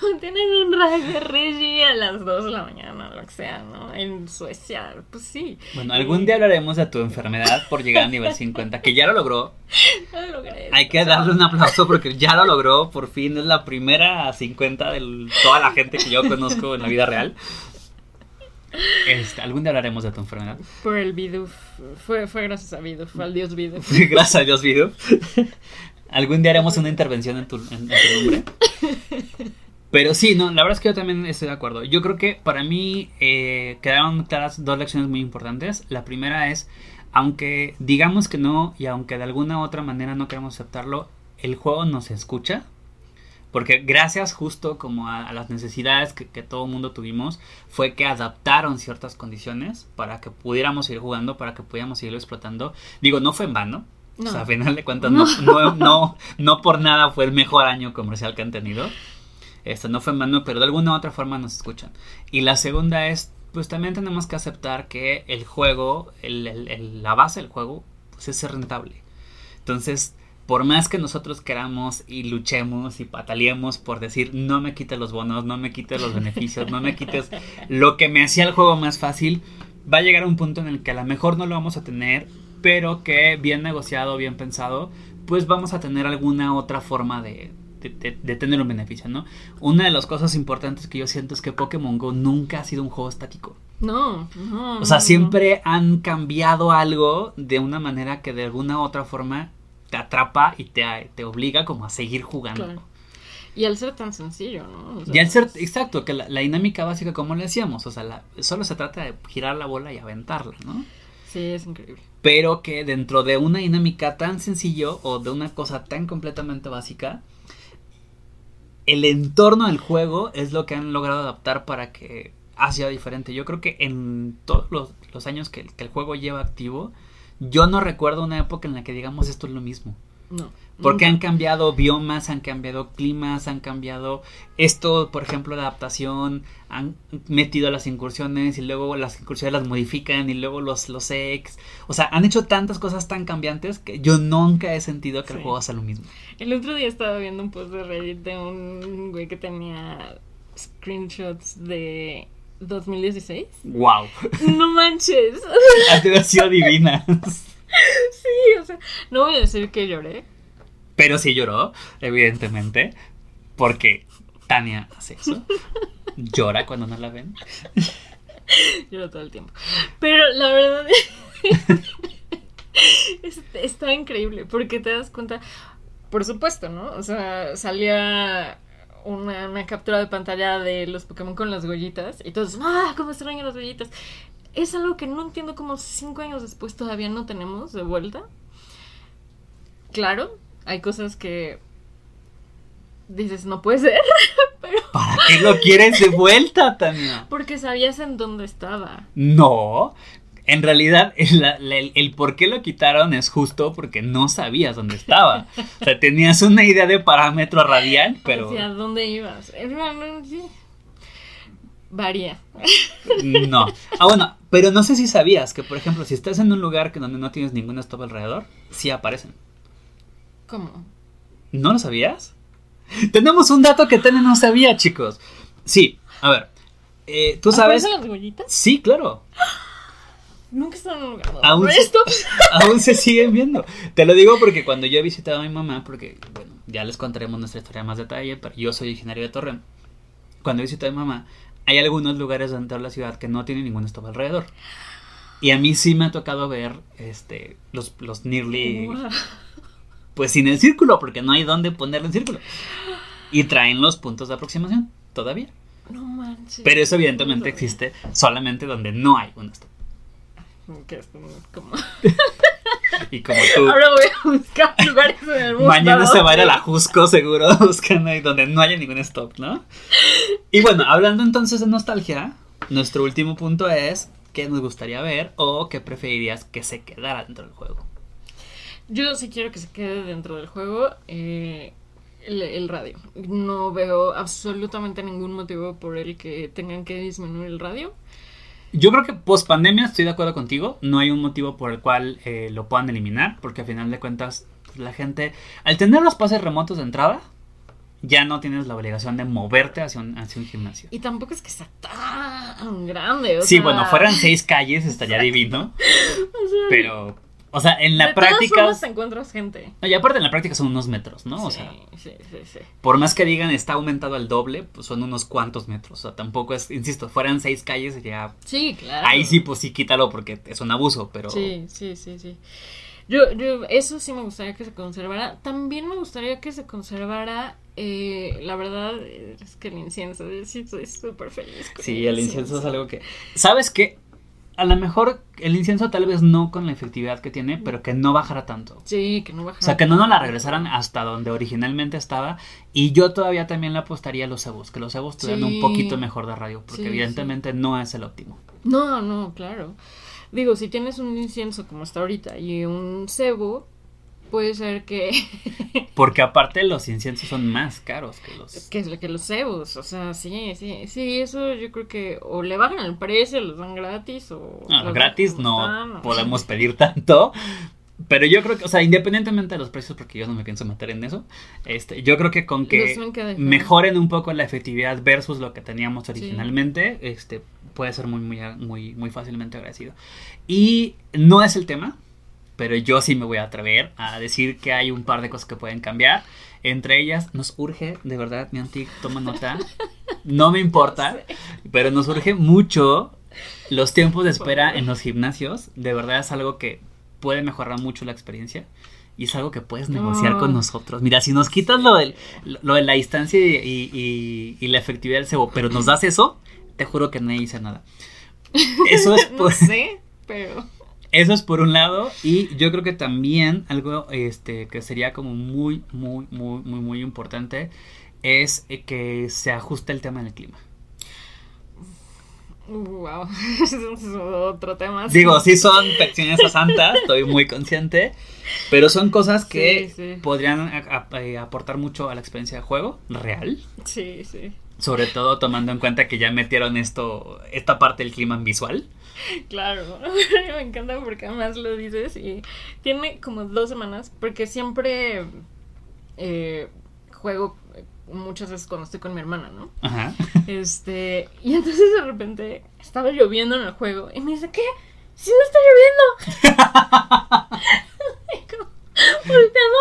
Tienen un rag de Reggie a las 2 de la mañana, lo que sea, ¿no? En Suecia, pues sí. Bueno, algún día hablaremos de tu enfermedad por llegar a nivel 50, que ya lo logró. No lo logré. Hay que darle un aplauso porque ya lo logró, por fin es la primera a 50 de toda la gente que yo conozco en la vida real. Este, algún día hablaremos de tu enfermedad. Por el Biduf. Fue, fue gracias a Biduf, al dios Biduf. Gracias a Dios, video. Algún día haremos una intervención en tu, en- en tu nombre. Pero sí, no, la verdad es que yo también estoy de acuerdo. Yo creo que para mí eh, quedaron claras dos lecciones muy importantes. La primera es, aunque digamos que no y aunque de alguna u otra manera no queremos aceptarlo, el juego nos escucha. Porque gracias justo como a, a las necesidades que, que todo el mundo tuvimos, fue que adaptaron ciertas condiciones para que pudiéramos seguir jugando, para que pudiéramos seguirlo explotando. Digo, no fue en vano. No. O sea, a final de cuentas, no, no, no, no por nada fue el mejor año comercial que han tenido. Esto no fue vano, pero de alguna otra forma nos escuchan. Y la segunda es, pues también tenemos que aceptar que el juego, la base del juego, pues es ser rentable. Entonces, por más que nosotros queramos y luchemos y pataleemos por decir, no me quites los bonos, no me quites los beneficios, no me quites lo que me hacía el juego más fácil, va a llegar un punto en el que a lo mejor no lo vamos a tener, pero que bien negociado, bien pensado, pues vamos a tener alguna otra forma de, de, tener un beneficio, ¿no? Una de las cosas importantes que yo siento es que Pokémon Go nunca ha sido un juego estático. No, no. O sea, no, siempre han cambiado algo de una manera que de alguna u otra forma te atrapa y te, te obliga como a seguir jugando. Claro. Y al ser tan sencillo, ¿no? O sea, Y al ser, exacto, que la, la dinámica básica, como le decíamos, o sea, la- solo se trata de girar la bola y aventarla, ¿no? Sí, es increíble. Pero que dentro de una dinámica tan sencillo o de una cosa tan completamente básica, el entorno del juego es lo que han logrado adaptar para que sea diferente. Yo creo que en todos los, los años que, que el juego lleva activo, yo no recuerdo una época en la que digamos esto es lo mismo. No. Porque han cambiado biomas, han cambiado climas, han cambiado esto, por ejemplo, la adaptación, han metido las incursiones y luego las incursiones las modifican y luego los, los ex. O sea, han hecho tantas cosas tan cambiantes que yo nunca he sentido que el juego hace lo mismo. El otro día estaba viendo un post de Reddit de un güey que tenía screenshots de 2016. ¡Wow! No manches. Ha sido divina. Sí, o sea, no voy a decir que lloré. Pero sí lloró, evidentemente, porque Tania hace eso. Llora cuando no la ven. Lloro todo el tiempo. Pero la verdad es- está increíble porque te das cuenta, por supuesto, ¿no? O sea, salía una, una captura de pantalla de los Pokémon con las huellitas y todos, ¡ah! ¿Cómo extraño las huellitas? Es algo que no entiendo cómo cinco años después todavía no tenemos de vuelta. Claro, hay cosas que dices, no puede ser, pero ¿Para qué lo quieres de vuelta, Tania? porque sabías en dónde estaba. No, en realidad el, la- el- el por qué lo quitaron es justo porque no sabías dónde estaba. O sea, tenías una idea de parámetro radial, pero ¿Hacia dónde ibas? Varía. no. Ah, bueno, pero no sé si sabías que, por ejemplo, si estás en un lugar que donde no tienes ningún stop alrededor, sí aparecen. ¿Cómo? ¿No lo sabías? Tenemos un dato que Tania no sabía, chicos. Sí, a ver. eh, ¿Tú sabes? ¿Aparecen las huellitas? Sí, claro. Nunca están Aún. Aún se siguen viendo. Te lo digo porque cuando yo he visitado a mi mamá, porque, bueno, ya les contaremos nuestra historia más detalle, pero yo soy originario de Torreón. Cuando he visitado a mi mamá, hay algunos lugares dentro de la ciudad que no tienen ningún stop alrededor. Y a mí sí me ha tocado ver este los, los nearly, Wow. Pues sin el círculo, porque no hay dónde ponerle el círculo. Y traen los puntos de aproximación, todavía. No manches. Pero eso evidentemente existe solamente donde no hay un stop. Que es como- Y como tú... Ahora voy a buscar lugares en el mundo. Mañana se va a ir a la Jusco seguro buscando ahí donde no haya ningún stop, ¿no? Y bueno, hablando entonces de nostalgia, nuestro último punto es qué nos gustaría ver o qué preferirías que se quedara dentro del juego. Yo sí quiero que se quede dentro del juego eh, el, el radio. No veo absolutamente ningún motivo por el que tengan que disminuir el radio. Yo creo que post pandemia estoy de acuerdo contigo. No hay un motivo por el cual eh, lo puedan eliminar, porque al final de cuentas pues, la gente, al tener los pases remotos de entrada, ya no tienes la obligación de moverte hacia un, hacia un gimnasio. Y tampoco es que sea tan grande. o Sí, sea, bueno, fueran seis calles estaría divino, o sea, pero, o sea, en la de todas práctica... formas te encuentras gente. No, y aparte en la práctica son unos metros, ¿no? O sí, sea, sí, sí, sí. por más que digan está aumentado al doble, pues son unos cuantos metros. O sea, tampoco es, insisto, fueran seis calles sería... Sí, claro. Ahí sí, pues sí, quítalo porque es un abuso, pero... Sí, sí, sí, sí. Yo, yo, eso sí me gustaría que se conservara. También me gustaría que se conservara, eh, la verdad, es que el incienso, yo sí estoy súper feliz. con Sí, el incienso es algo que... ¿Sabes qué? A lo mejor el incienso tal vez no con la efectividad que tiene, pero que no bajara tanto. Sí, que no bajara. O sea, que no nos la regresaran hasta donde originalmente estaba. Y yo todavía también le apostaría a los cebos, que los cebos tuvieran Sí. un poquito mejor de radio, porque Sí, evidentemente no es el óptimo. No, no, claro. Digo, si tienes un incienso como está ahorita y un cebo, puede ser que, Porque aparte los inciensos son más caros que los... que, que los cebos. O sea, sí, sí, sí, eso yo creo que o le bajan el precio, los dan gratis o... No, los gratis no o- podemos pedir tanto. Pero yo creo que, o sea, independientemente de los precios, porque yo no me pienso meter en eso, este, yo creo que con que mejoren un poco la efectividad versus lo que teníamos originalmente, este, puede ser muy, muy, muy, muy fácilmente agradecido. Y no es el tema, pero yo sí me voy a atrever a decir que hay un par de cosas que pueden cambiar. Entre ellas, nos urge, de verdad, mi antic, toma nota. No me importa, pero nos urge mucho los tiempos de espera en los gimnasios. De verdad es algo que puede mejorar mucho la experiencia. Y es algo que puedes negociar No. con nosotros. Mira, si nos quitas lo, del, lo de la distancia y, y- y- la efectividad del cebo, pero nos das eso, te juro que no hice nada. Eso es no por, sé, pero... eso es por un lado. Y yo creo que también algo este, que sería como muy, muy, muy, muy, muy importante es eh, que se ajuste el tema del clima. Wow, ese es otro tema. Digo, sí son peticiones a Santa, estoy muy consciente, pero son cosas que Sí, sí. podrían a- a- eh, aportar mucho a la experiencia de juego real, Sí, sí. sobre todo tomando en cuenta que ya metieron esto, esta parte del clima en visual. Claro, me encanta porque además lo dices y tiene como dos semanas porque siempre eh, juego eh, muchas veces cuando estoy con mi hermana, ¿no? Ajá. Este, y entonces de repente estaba lloviendo en el juego y me dice, ¿qué? Si no está lloviendo. Volteando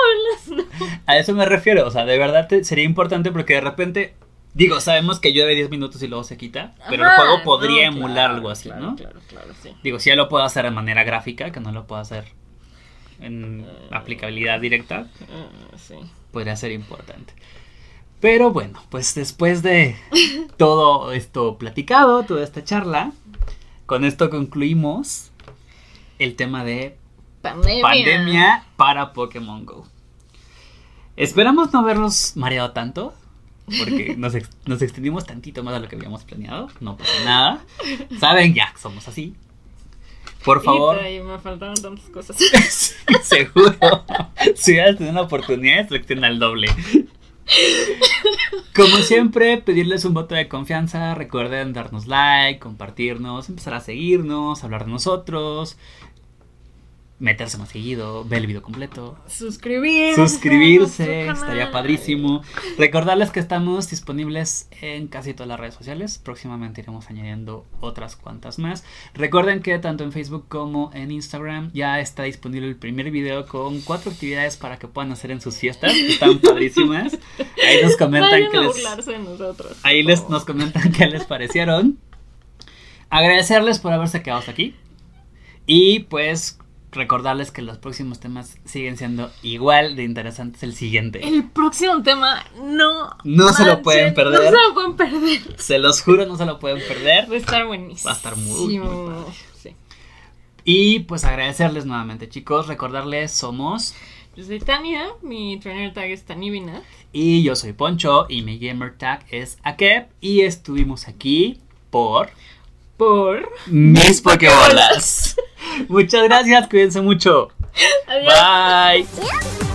a eso me refiero, o sea, de verdad te- sería importante porque de repente, digo, sabemos que llueve 10 minutos y luego se quita, pero el juego podría no, emular claro, algo así, claro, ¿no? Claro, claro, sí. Digo, si ya lo puedo hacer de manera gráfica, que no lo puedo hacer en aplicabilidad directa, sí. podría ser importante. Pero bueno, pues después de todo esto platicado, toda esta charla, con esto concluimos el tema de Pandemia. pandemia para Pokémon Go. Esperamos no haberlos mareado tanto, porque nos, ex- nos extendimos tantito más de lo que habíamos planeado. No pasa nada. Saben, ya somos así. Por favor, Y me faltaron tantas cosas. seguro. Si hubieras tenido una oportunidad, selecciona el doble. Como siempre, pedirles un voto de confianza. Recuerden darnos like, compartirnos, empezar a seguirnos, hablar de nosotros, meterse más seguido, ver el video completo. Suscribirse. Suscribirse, estaría padrísimo. Recordarles que estamos disponibles en casi todas las redes sociales. Próximamente iremos añadiendo otras cuantas más. Recuerden que tanto en Facebook como en Instagram ya está disponible el primer video con cuatro actividades para que puedan hacer en sus fiestas. Están padrísimas. Ahí nos comentan Vayan que a les, burlarse de nosotros. ahí por les, favor. nos comentan qué les parecieron. Agradecerles por haberse quedado hasta aquí. Y pues recordarles que los próximos temas siguen siendo igual de interesantes el siguiente. El próximo tema no. No se lo pueden perder. No se lo pueden perder. Se los juro, no se lo pueden perder. Va a estar buenísimo. Va a estar muy, muy padre. Sí. Y pues agradecerles nuevamente, chicos. Recordarles, somos. Yo soy Tania, mi trainer tag es Tanivina. Y yo soy Poncho y mi gamer tag es Akep. Y estuvimos aquí por. Por. Mis Pokebolas. Muchas gracias, cuídense mucho. Adiós. Bye.